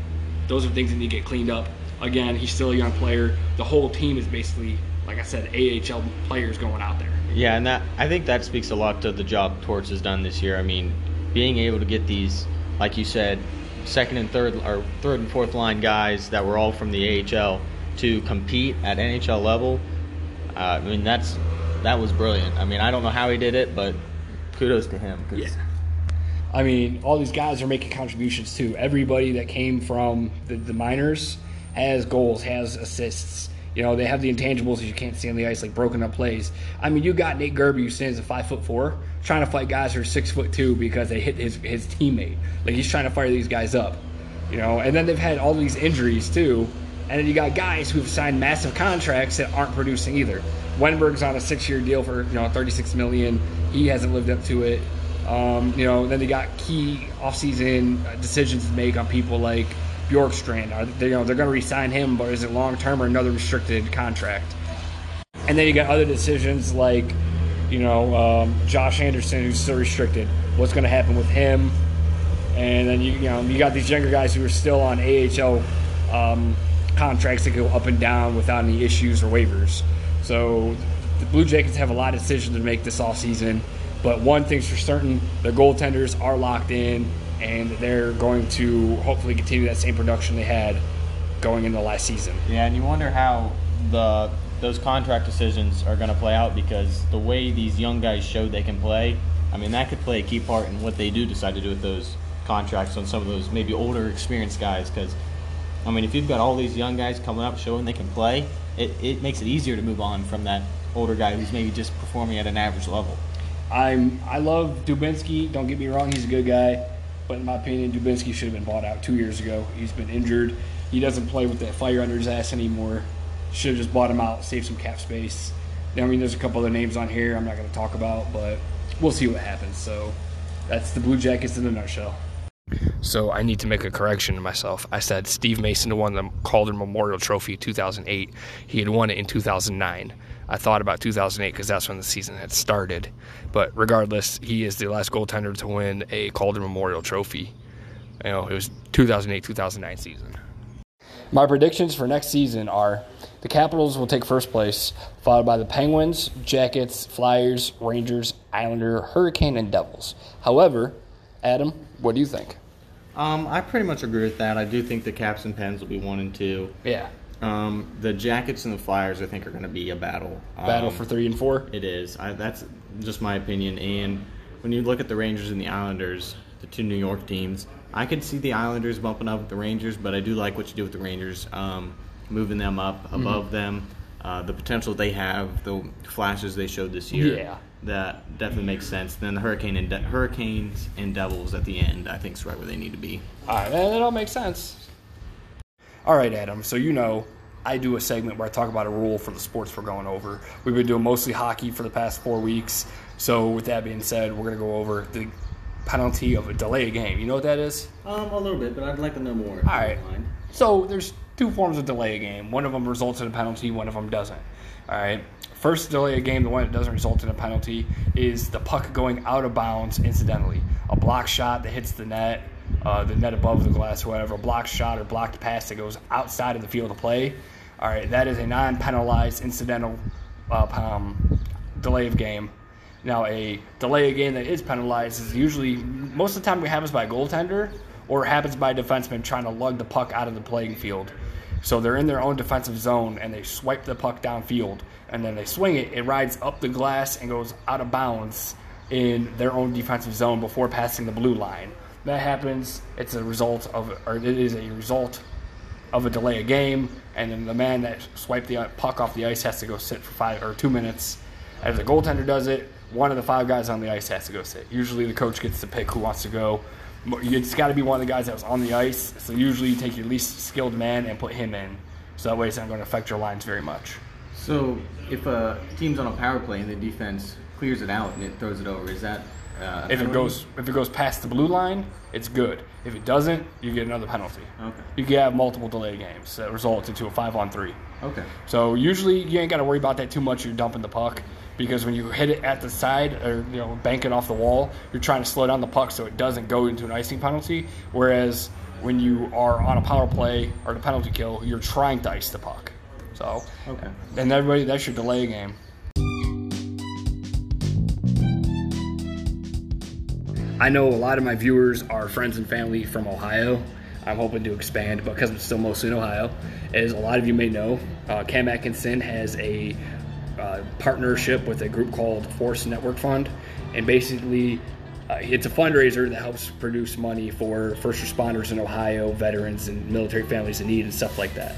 Those are things that need to get cleaned up. Again, he's still a young player. The whole team is basically, like I said, AHL players going out there. Yeah, and that I think that speaks a lot to the job Torch has done this year. I mean, being able to get these, like you said, second and third or third and fourth line guys that were all from the AHL to compete at NHL level. Uh, I mean, that's that was brilliant. I mean, I don't know how he did it, but kudos to him. Yeah. I mean, all these guys are making contributions too. Everybody that came from the, the minors has goals, has assists. You know, they have the intangibles that you can't see on the ice, like broken up plays. I mean, you got Nate Gerbe, who stands at five foot four, trying to fight guys who are six foot two because they hit his his teammate. Like he's trying to fire these guys up. You know, and then they've had all these injuries too. And then you got guys who've signed massive contracts that aren't producing either. Wennberg's on a six-year deal for you know 36 million. He hasn't lived up to it. Um, you know, then they got key offseason decisions to make on people like Bjorkstrand. Are they, you know, they're going to re-sign him, but is it long term or another restricted contract? And then you got other decisions like, you know, um, Josh Anderson, who's still restricted. What's going to happen with him? And then you, you know you got these younger guys who are still on AHL um, contracts that go up and down without any issues or waivers. So the Blue Jackets have a lot of decisions to make this off season. But one thing's for certain: their goaltenders are locked in, and they're going to hopefully continue that same production they had going into last season. Yeah, and you wonder how the those contract decisions are going to play out because the way these young guys showed they can play, I mean, that could play a key part in what they do decide to do with those contracts on some of those maybe older, experienced guys. Because, I mean, if you've got all these young guys coming up showing they can play, it, it makes it easier to move on from that older guy who's maybe just performing at an average level. I'm I love Dubinsky. Don't get me wrong; he's a good guy, but in my opinion, Dubinsky should have been bought out two years ago. He's been injured. He doesn't play with that fire under his ass anymore. Should have just bought him out, save some cap space. I mean, there's a couple other names on here I'm not going to talk about, but we'll see what happens. So that's the Blue Jackets in a nutshell. So I need to make a correction to myself. I said Steve Mason won the Calder Memorial Trophy 2008. He had won it in 2009. I thought about 2008 because that's when the season had started. But regardless, he is the last goaltender to win a Calder Memorial Trophy. You know, it was 2008-2009 season. My predictions for next season are the Capitals will take first place, followed by the Penguins, Jackets, Flyers, Rangers, Islander, Hurricane, and Devils. However, Adam, what do you think? Um, I pretty much agree with that. I do think the Caps and Pens will be one and two. Yeah, Um, the Jackets and the Flyers, I think, are going to be a battle. battle Um, for three and four. It is. I, that's just my opinion. And when you look at the Rangers and the Islanders, the two New York teams, I could see the Islanders bumping up with the Rangers, but I do like what you do with the Rangers, um, moving them up Mm-hmm. above them. Uh, the potential they have, the flashes they showed this year, Yeah. That definitely makes sense. Then the Hurricane and De- Hurricanes and Devils at the end, I think, is right where they need to be. All right, that, that all makes sense. All right, Adam. So you know, I do a segment where I talk about a rule for the sports we're going over. We've been doing mostly hockey for the past four weeks. So with that being said, we're going to go over the penalty of a delay game. You know what that is? Um, a little bit, but I'd like to know more. All right. So there's two forms of delay a game. One of them results in a penalty. One of them doesn't. All right. First delay of game, the one that doesn't result in a penalty, is the puck going out of bounds incidentally. A block shot that hits the net uh, the net above the glass, whatever, a blocked shot or blocked pass that goes outside of the field of play, all right, that is a non-penalized incidental uh, um, delay of game. Now, a delay of game that is penalized is usually most of the time it happens by a goaltender or it happens by a defenseman trying to lug the puck out of the playing field. So they're in their own defensive zone and they swipe the puck downfield and then they swing it. It rides up the glass and goes out of bounds in their own defensive zone before passing the blue line. That happens. It's a result of, or it is a result of a delay of game, and then the man that swiped the puck off the ice has to go sit for five or two minutes. As the goaltender does it, one of the five guys on the ice has to go sit. Usually, the coach gets to pick who wants to go. It's got to be one of the guys that was on the ice. So usually, you take your least skilled man and put him in. So that way, it's not going to affect your lines very much. So, if a team's on a power play and the defense clears it out and it throws it over, is that uh, if it goes if it goes past the blue line, it's good. If it doesn't, you get another penalty. Okay. You can have multiple delay games that result into a five on three. Okay. So usually you ain't got to worry about that too much. You're dumping the puck because when you hit it at the side or you know bank it off the wall, you're trying to slow down the puck so it doesn't go into an icing penalty. Whereas when you are on a power play or the penalty kill, you're trying to ice the puck. So okay. And everybody, that's your delay game. I know a lot of my viewers are friends and family from Ohio. I'm hoping to expand because I'm still mostly in Ohio. As a lot of you may know, uh, Cam Atkinson has a partnership with a group called Force Network Fund, and basically, uh, it's a fundraiser that helps produce money for first responders in Ohio, veterans, and military families in need, and stuff like that.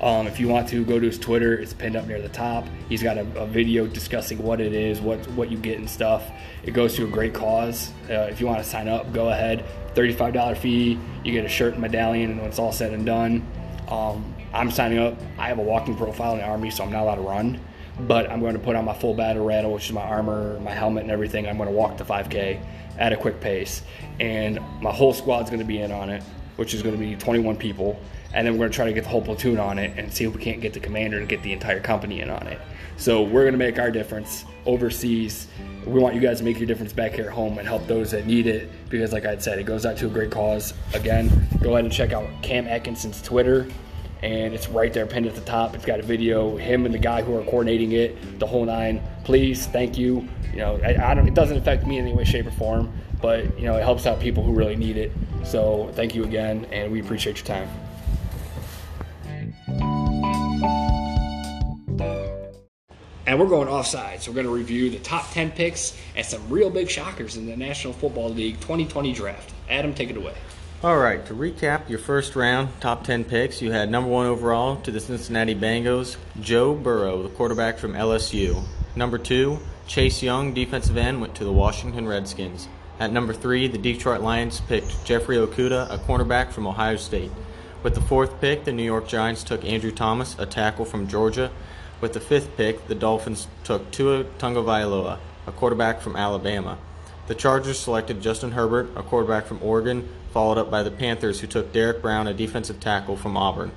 Um, if you want to go to his Twitter, it's pinned up near the top. He's got a, a, video discussing what it is, what what you get and stuff. It goes to a great cause. Uh, if you want to sign up, go ahead. Thirty-five dollar fee. You get a shirt and medallion, and when it's all said and done, um, I'm signing up. I have a walking profile in the army, so I'm not allowed to run. But I'm going to put on my full battle rattle, which is my armor, my helmet, and everything. I'm going to walk the 5K at a quick pace, and my whole squad's going to be in on it, which is going to be 21 people and then we're going to try to get the whole platoon on it and see if we can't get the commander to get the entire company in on it. So we're going to make our difference overseas. We want you guys to make your difference back here at home and help those that need it because, like I said, it goes out to a great cause. Again, go ahead and check out Cam Atkinson's Twitter, and it's right there pinned at the top. It's got a video, him and the guy who are coordinating it, the whole nine. Please, thank you. You know, I, I don't. It doesn't affect me in any way, shape, or form, but you know, it helps out people who really need it. So thank you again, and we appreciate your time. And we're going offside, so we're going to review the top 10 picks and some real big shockers in the National Football League 2020 draft. Adam, take it away. All right, to recap your first round top 10 picks, you had number one overall to the Cincinnati Bengals, Joe Burrow, the quarterback from LSU. Number two, Chase Young, defensive end, went to the Washington Redskins. At number three, the Detroit Lions picked Jeffrey Okudah, a cornerback from Ohio State. With the fourth pick, the New York Giants took Andrew Thomas, a tackle from Georgia. With the fifth pick, the Dolphins took Tua Tagovailoa, a quarterback from Alabama. The Chargers selected Justin Herbert, a quarterback from Oregon, followed up by the Panthers, who took Derrick Brown, a defensive tackle from Auburn.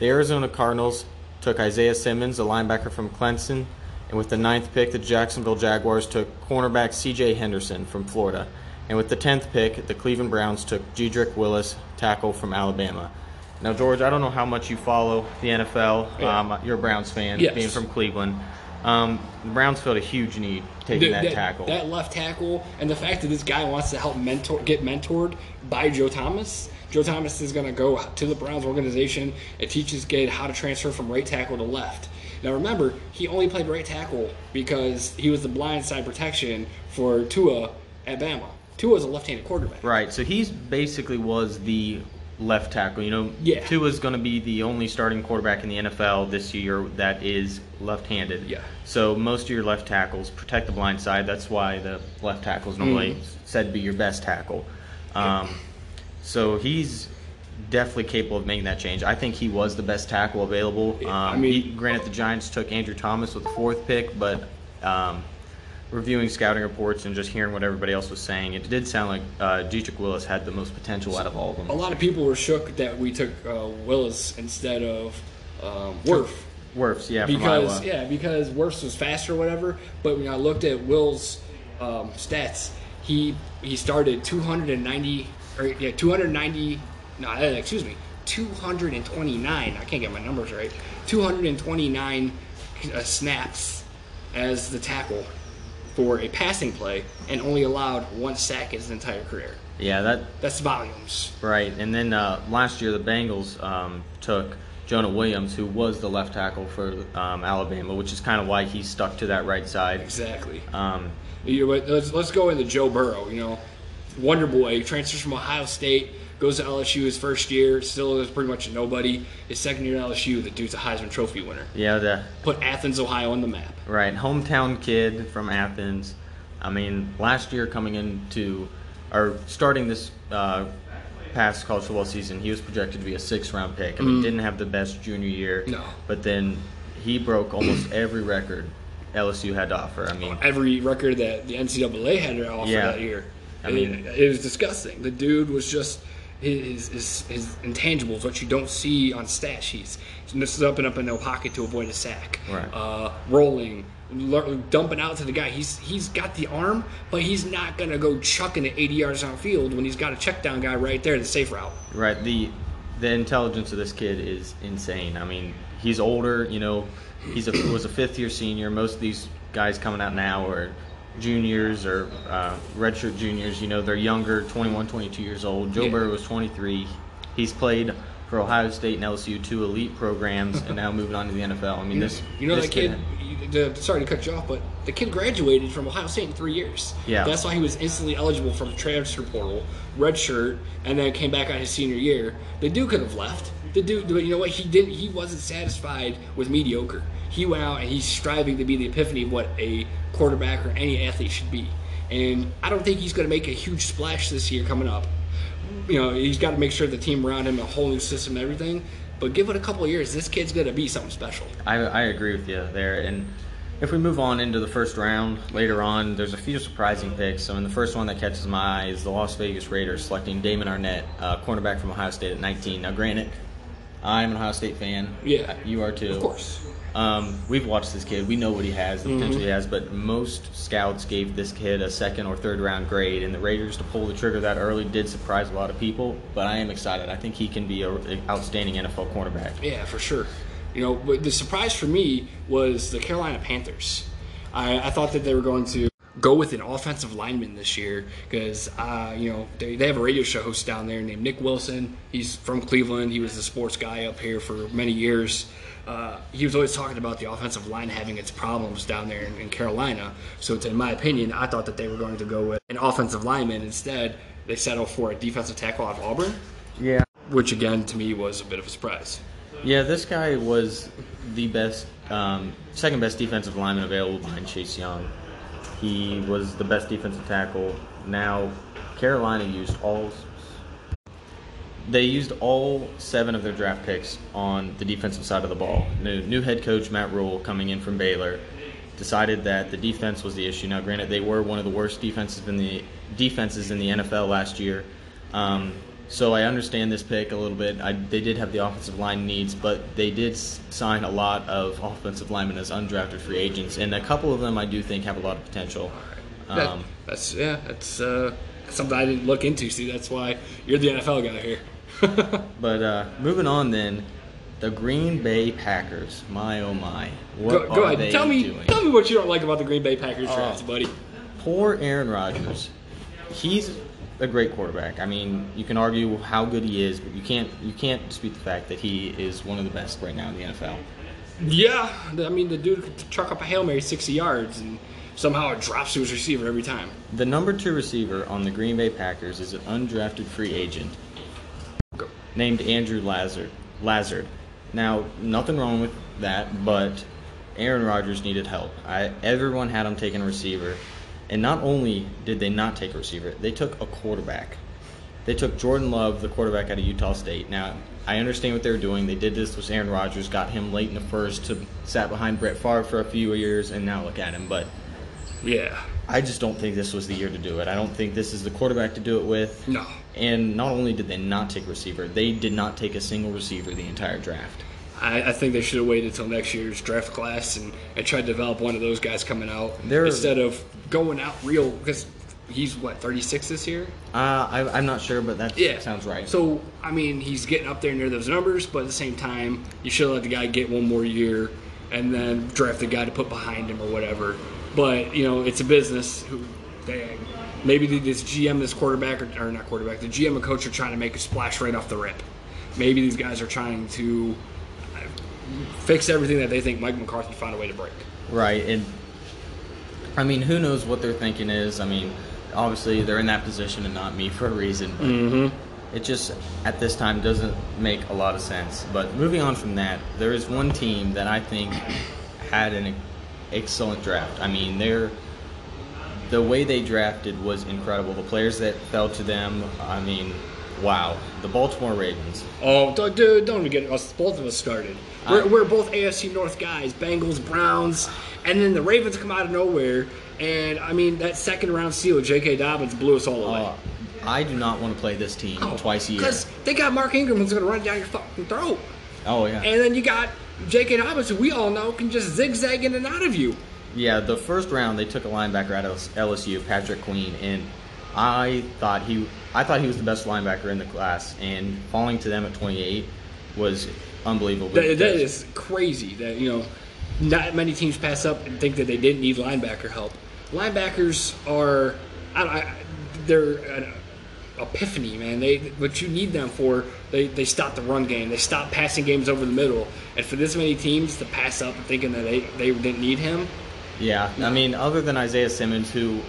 The Arizona Cardinals took Isaiah Simmons, a linebacker from Clemson, and with the ninth pick, the Jacksonville Jaguars took cornerback C.J. Henderson from Florida. And with the tenth pick, the Cleveland Browns took Jedrick Willis, tackle from Alabama. Now, George, I don't know how much you follow the NFL. Yeah. Um, you're a Browns fan, yes. being from Cleveland. Um, the Browns felt a huge need taking the, that, that, tackle. That left tackle, and the fact that this guy wants to help mentor, get mentored by Joe Thomas. Joe Thomas is going to go to the Browns organization and teach this kid how to transfer from right tackle to left. Now remember, he only played right tackle because he was the blind side protection for Tua at Bama. Tua is a left-handed quarterback. Right. So he's basically was the left tackle. You know, yeah. Tua is going to be the only starting quarterback in the NFL this year that is left-handed. Yeah. So most of your left tackles protect the blind side. That's why the left tackle is normally mm. said to be your best tackle. Um, so he's definitely capable of making that change. I think he was the best tackle available. Um, I mean, he, granted, the Giants took Andrew Thomas with the fourth pick, but um, reviewing scouting reports and just hearing what everybody else was saying, it did sound like uh, Jedrick Wills had the most potential out of all of them. A lot of people were shook that we took uh, Willis instead of um, Wirf. Wirfs, yeah, because yeah, because Wirfs was faster or whatever. But when I looked at Will's um, stats, he he started 290 or yeah, 290. No, uh, excuse me, 229. I can't get my numbers right. 229 uh, snaps as the tackle for a passing play, and only allowed one sack in his entire career. Yeah, that That's volumes. right. And then uh, last year the Bengals um, took Jonah Williams, who was the left tackle for um, Alabama, which is kind of why he stuck to that right side. Exactly. Um, You know, but let's let's go into Joe Burrow. You know, Wonder Boy transfers from Ohio State, goes to LSU his first year, still is pretty much a nobody. His second year at LSU, the dude's a Heisman Trophy winner. yeah, the Put Athens, Ohio, on the map. Right, hometown kid from Athens. I mean, last year coming into, or starting this uh, past college football season, he was projected to be a six round pick. I mean, didn't have the best junior year. No. But then he broke almost every record LSU had to offer. I mean, Every record that the NCAA had to offer Yeah. that year. I mean- mean, it, was disgusting. The dude was just his his, his intangibles, what you don't see on stat sheets. This is up and up in no pocket to avoid a sack. Right. Uh, rolling, dumping out to the guy. He's he's got the arm, but he's not gonna go chucking it 80 yards downfield when he's got a check down guy right there, the safe route. right, the the intelligence of this kid is insane. I mean, he's older, you know, he's a was a fifth year senior. Most of these guys coming out now are juniors or uh, redshirt juniors. You know, they're younger, 21, 22 years old. Joe Yeah. Burrow was 23. He's played for Ohio State and LSU, two elite programs, and now moving on to the NFL. I mean, this You know this that kid. Sorry to cut you off, but the kid graduated from Ohio State in three years. Yeah. that's why he was instantly eligible from the transfer portal, redshirt, and then came back on his senior year. The dude could have left. The dude, you know what? He didn't. He wasn't satisfied with mediocre. He went out and he's striving to be the epiphany of what a quarterback or any athlete should be. And I don't think he's going to make a huge splash this year coming up. You know, he's got to make sure the team around him, a whole new system, everything. But give it a couple of years, this kid's going to be something special. I, I agree with you there. And if we move on into the first round later on, there's a few surprising picks. So in the first one that catches my eye is the Las Vegas Raiders selecting Damon Arnette, uh, cornerback from Ohio State at 19. Now, granted, I'm an Ohio State fan. Yeah. you are too. Of course. Um, we've watched this kid. We know what he has, the Mm-hmm. potential he has. But most scouts gave this kid a second or third round grade, and the Raiders to pull the trigger that early did surprise a lot of people. But I am excited. I think he can be an outstanding NFL cornerback. Yeah, for sure. You know, the surprise for me was the Carolina Panthers. I, I thought that they were going to go with an offensive lineman this year because, uh, you know, they, they have a radio show host down there named Nick Wilson. He's from Cleveland. He was the sports guy up here for many years. Uh, he was always talking about the offensive line having its problems down there in, in Carolina. So, to, in my opinion, I thought that they were going to go with an offensive lineman. Instead, they settled for a defensive tackle out of Auburn, Yeah. which again to me was a bit of a surprise. Yeah, this guy was the best, um, second best defensive lineman available behind Chase Young. He was the best defensive tackle. Now, Carolina used all. They used all seven of their draft picks on the defensive side of the ball. New, new head coach Matt Rhule coming in from Baylor decided that the defense was the issue. Now, granted, they were one of the worst defenses in the defenses in the NFL last year. Um, so I understand this pick a little bit. I, they did have the offensive line needs, but they did sign a lot of offensive linemen as undrafted free agents, and a couple of them I do think have a lot of potential. That- Um, that's yeah, that's uh, something I didn't look into. See, that's why you're the NFL guy here. but uh, moving on, then the Green Bay Packers. My oh my, what go, go are ahead, they tell me, doing? tell me what you don't like about the Green Bay Packers draft, buddy. Poor Aaron Rodgers. He's a great quarterback. I mean, you can argue how good he is, but you can't you can't dispute the fact that he is one of the best right now in the NFL. Yeah, I mean the dude could truck up a hail mary 60 yards and somehow it drops to his receiver every time. The number two receiver on the Green Bay Packers is an undrafted free agent Go. named Andrew Lazard. Lazard. Now, nothing wrong with that, but Aaron Rodgers needed help. I, everyone had him taking a receiver, and not only did they not take a receiver, they took a quarterback. They took Jordan Love, the quarterback out of Utah State. Now, I understand what they were doing. They did this with Aaron Rodgers, got him late in the first, to sat behind Brett Favre for a few years, and now look at him. But Yeah, I just don't think this was the year to do it. I don't think this is the quarterback to do it with. no. And not only did they not take receiver, they did not take a single receiver the entire draft. I, I think they should have waited until next year's draft class and, and tried to develop one of those guys coming out There- instead of going out real. Because he's what 36 this year. Uh, I, I'm not sure, but that Yeah, sounds right. So I mean, he's getting up there near those numbers, but at the same time, you should let the guy get one more year and then draft the guy to put behind him or whatever. But you know, it's a business. Who they maybe this GM, this quarterback, or, or not quarterback, the GM and coach are trying to make a splash right off the rip. Maybe these guys are trying to fix everything that they think Mike McCarthy found a way to break. Right, and I mean, who knows what their thinking is? I mean, obviously they're in that position and not me for a reason, but Mm-hmm. it just at this time doesn't make a lot of sense. But moving on from that, there is one team that I think had an excellent draft. I mean, they're the way they drafted was incredible. The players that fell to them, I mean, wow. The Baltimore Ravens. Oh, d- dude, don't even get us. Both of us started. We're, Uh, we're both AFC North guys, Bengals, Browns, and then the Ravens come out of nowhere. And I mean, that second round seal, J.K. Dobbins blew us all away. Uh, I do not want to play this team twice a year. Because they got Mark Ingram who's going to run down your fucking throat. Oh yeah. And then you got J.K. Dobbins, who we all know can just zigzag in and out of you. Yeah, the first round they took a linebacker out of LSU, Patrick Queen, and I thought he, I thought he was the best linebacker in the class, and falling to them at 28 was unbelievable. That, that is crazy that, you know, not many teams pass up and think that they didn't need linebacker help. Linebackers are, I, I, they're an epiphany, man. They What you need them for, they, they stop the run game. They stop passing games over the middle. And for this many teams to pass up thinking that they, they didn't need him, Yeah, I mean, other than Isaiah Simmons, who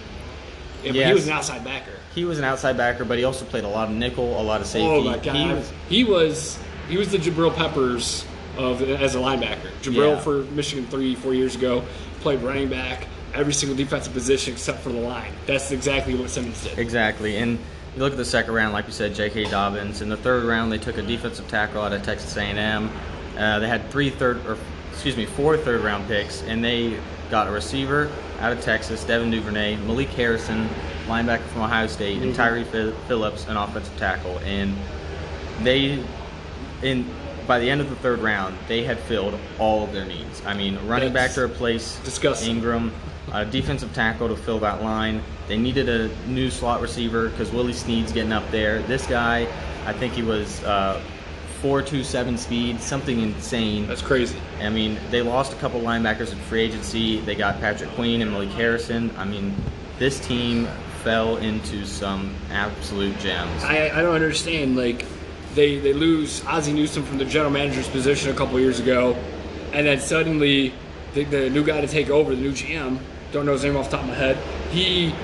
Yes. he was an outside backer. he was an outside backer, but he also played a lot of nickel, a lot of safety. Oh my god, He was, he was he was the Jabril Peppers of as a linebacker. Jabril Yeah. for Michigan three four years ago played running back, every single defensive position except for the line. That's exactly what Simmons did. exactly, and you look at the second round, like you said, J.K. Dobbins. In the third round, they took a defensive tackle out of Texas A&M. Uh, they had three third, or excuse me, four third round picks, and they got a receiver out of Texas, Devin Duvernay, Malik Harrison, linebacker from Ohio State, and Tyree Phil- Phillips, an offensive tackle. And they, in by the end of the third round, they had filled all of their needs. I mean, running back to replace disgusting. Ingram, a defensive tackle to fill that line. They needed a new slot receiver because Willie Snead's getting up there. This guy, I think he was uh, 4.27 speed, something insane. That's crazy. I mean, they lost a couple linebackers in free agency. They got Patrick Queen and Malik Harrison. I mean, this team fell into some absolute gems. I, I don't understand. Like they they lose Ozzie Newsome from the general manager's position a couple years ago, and then suddenly the, the new guy to take over, the new GM, don't know his name off the top of my head, he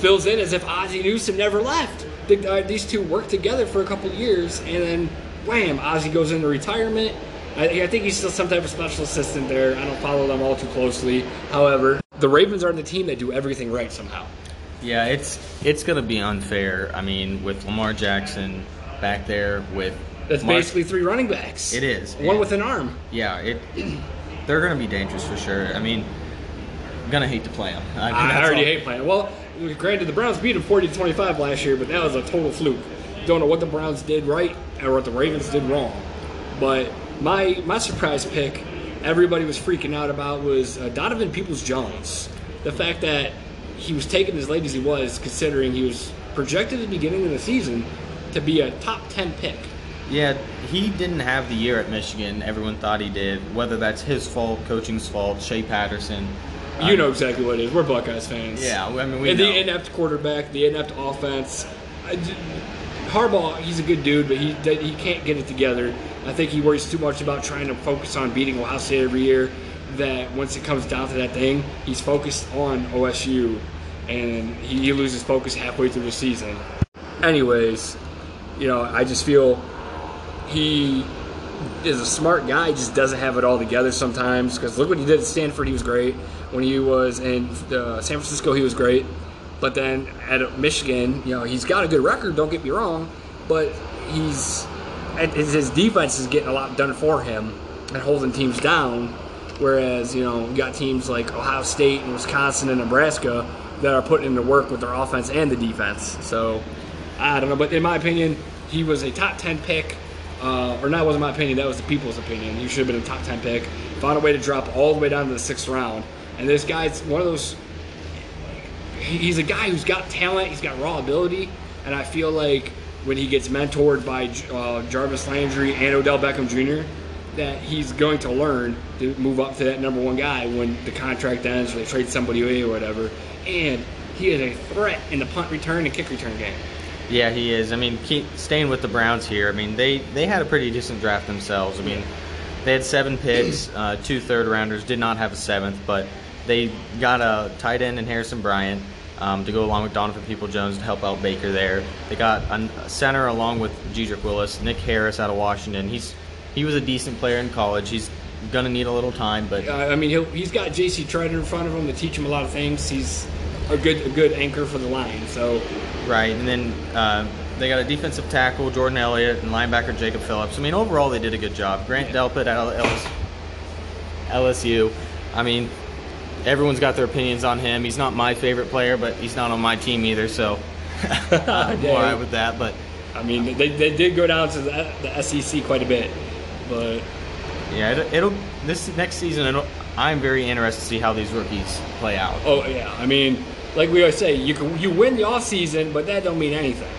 fills in as if Ozzie Newsome never left. The, uh, these two worked together for a couple years, and then wham, Ozzie goes into retirement. I, I think he's still some type of special assistant there. I don't follow them all too closely. However, the Ravens are the team that do everything right somehow. Yeah, it's it's gonna be unfair. I mean, with Lamar Jackson back there with That's Mark- basically three running backs. It is, One with an arm. yeah, it they're gonna be dangerous for sure. I mean, I'm gonna hate to play them. I, mean, I already all- hate playing. Well, granted, the Browns beat them 40 to 25 last year, but that was a total fluke. Don't know what the Browns did right or what the Ravens did wrong. But my my surprise pick, everybody was freaking out about was uh, Donovan Peoples Jones. The fact that he was taken as late as he was, considering he was projected at the beginning of the season to be a top 10 pick. Yeah, he didn't have the year at Michigan. Everyone thought he did. Whether that's his fault, coaching's fault, Shea Patterson. You uh, know exactly what it is. We're Buckeyes fans. Yeah, I mean we and know. the inept quarterback, the inept offense. I Harbaugh, he's a good dude, but he he can't get it together. I think he worries too much about trying to focus on beating Ohio State every year. That once it comes down to that thing, he's focused on OSU, and he, he loses focus halfway through the season. Anyways, you know, I just feel he is a smart guy, just doesn't have it all together sometimes. Because look what he did at Stanford, he was great. When he was in uh, San Francisco, he was great. But then at Michigan, you know, he's got a good record. Don't get me wrong, but he's his defense is getting a lot done for him and holding teams down. Whereas you know, you got teams like Ohio State and Wisconsin and Nebraska that are putting in the work with their offense and the defense. So I don't know, but in my opinion, he was a top ten pick. Uh, or not wasn't my opinion, that was the people's opinion. He should have been a top 10 pick. Found a way to drop all the way down to the sixth round. And this guy's one of those. He's a guy who's got talent, he's got raw ability, and I feel like when he gets mentored by uh, Jarvis Landry and Odell Beckham Jr., that he's going to learn to move up to that number one guy when the contract ends or they trade somebody away or whatever. And he is a threat in the punt return and kick return game. Yeah, he is. I mean, keep, staying with the Browns here. I mean, they they had a pretty decent draft themselves. I mean, they had seven picks, uh, two third rounders. Did not have a seventh, but they got a tight end in Harrison Bryant um, to go along with Donovan Peoples-Jones to help out Baker there. They got a center along with Jedrick Wills, Nick Harris out of Washington. He's he was a decent player in college. He's gonna need a little time, but uh, I mean, he'll, he's got J.C. Tretter in front of him to teach him a lot of things. He's a good a good anchor for the line. So right, and then uh, they got a defensive tackle Jordan Elliott and linebacker Jacob Phillips. I mean, overall they did a good job. Grant yeah. Delpit at LSU. I mean, everyone's got their opinions on him. He's not my favorite player, but he's not on my team either, so uh, I'm all right with that. But I mean, they, they did go down to the, the SEC quite a bit, but yeah, it, it'll this next season. I'm very interested to see how these rookies play out. Oh yeah, I mean, like we always say, you can you win the off season, but that don't mean anything.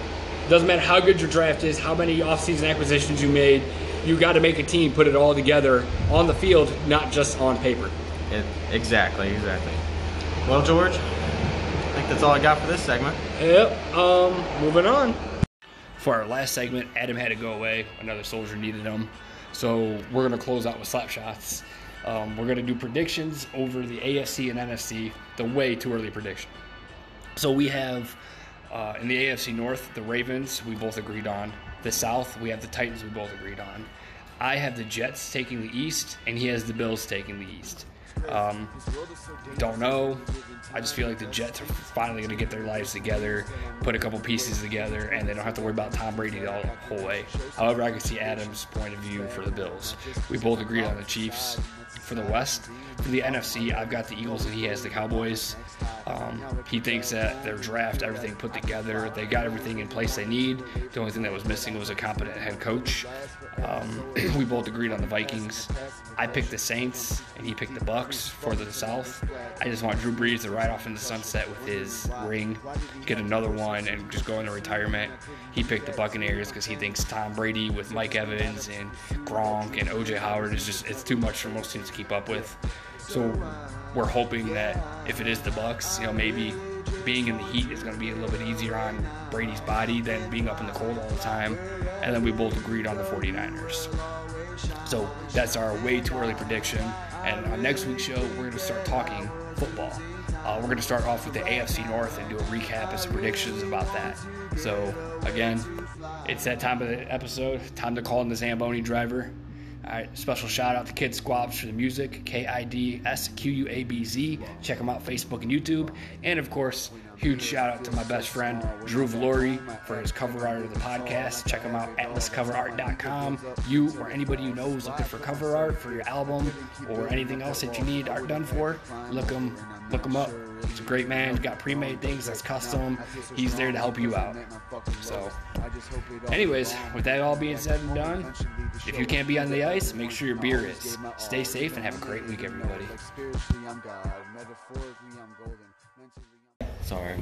It doesn't matter how good your draft is, how many off season acquisitions you made. You got to make a team, put it all together on the field, not just on paper. It, exactly, exactly. Well, George, I think that's all I got for this segment. Yep. Um, moving on. For our last segment, Adam had to go away. Another soldier needed him. So we're going to close out with slap shots. Um, we're going to do predictions over the AFC and NFC, the way too early prediction. So we have uh, in the AFC North, the Ravens, we both agreed on. The South, we have the Titans, we both agreed on. I have the Jets taking the East, and he has the Bills taking the East. Um, don't know. I just feel like the Jets are finally going to get their lives together, put a couple pieces together, and they don't have to worry about Tom Brady the whole way. However, I can see Adam's point of view for the Bills. We both agreed on the Chiefs for the West. For the NFC, I've got the Eagles and he has the Cowboys. Um, he thinks that their draft, everything put together, they got everything in place they need. The only thing that was missing was a competent head coach. Um, we both agreed on the Vikings. I picked the Saints and he picked the Bucks for the South. I just want Drew Brees to ride off in the sunset with his ring, get another one, and just go into retirement. He picked the Buccaneers because he thinks Tom Brady with Mike Evans and Gronk and OJ Howard is just it's too much for most teams to keep up with. So we're hoping that if it is the Bucks, you know, maybe being in the heat is going to be a little bit easier on Brady's body than being up in the cold all the time. And then we both agreed on the 49ers. So that's our way too early prediction. And on next week's show, we're going to start talking football. Uh, we're going to start off with the AFC North and do a recap and some predictions about that. So, again, it's that time of the episode. Time to call in the Zamboni driver. All right, special shout out to Kid Squabz for the music, K I D S Q U A B Z. Check them out Facebook and YouTube. And of course, huge shout out to my best friend Drew Valori for his cover art of the podcast. Check him out at atlascoverart.com. You or anybody you know who's looking for cover art for your album or anything else that you need art done for, look them look him up. He's a great man. He's got pre-made things that's custom. He's there to help you out. So, anyways, with that all being said and done, if you can't be on the ice, make sure your beer is. Stay safe and have a great week, everybody. Sorry.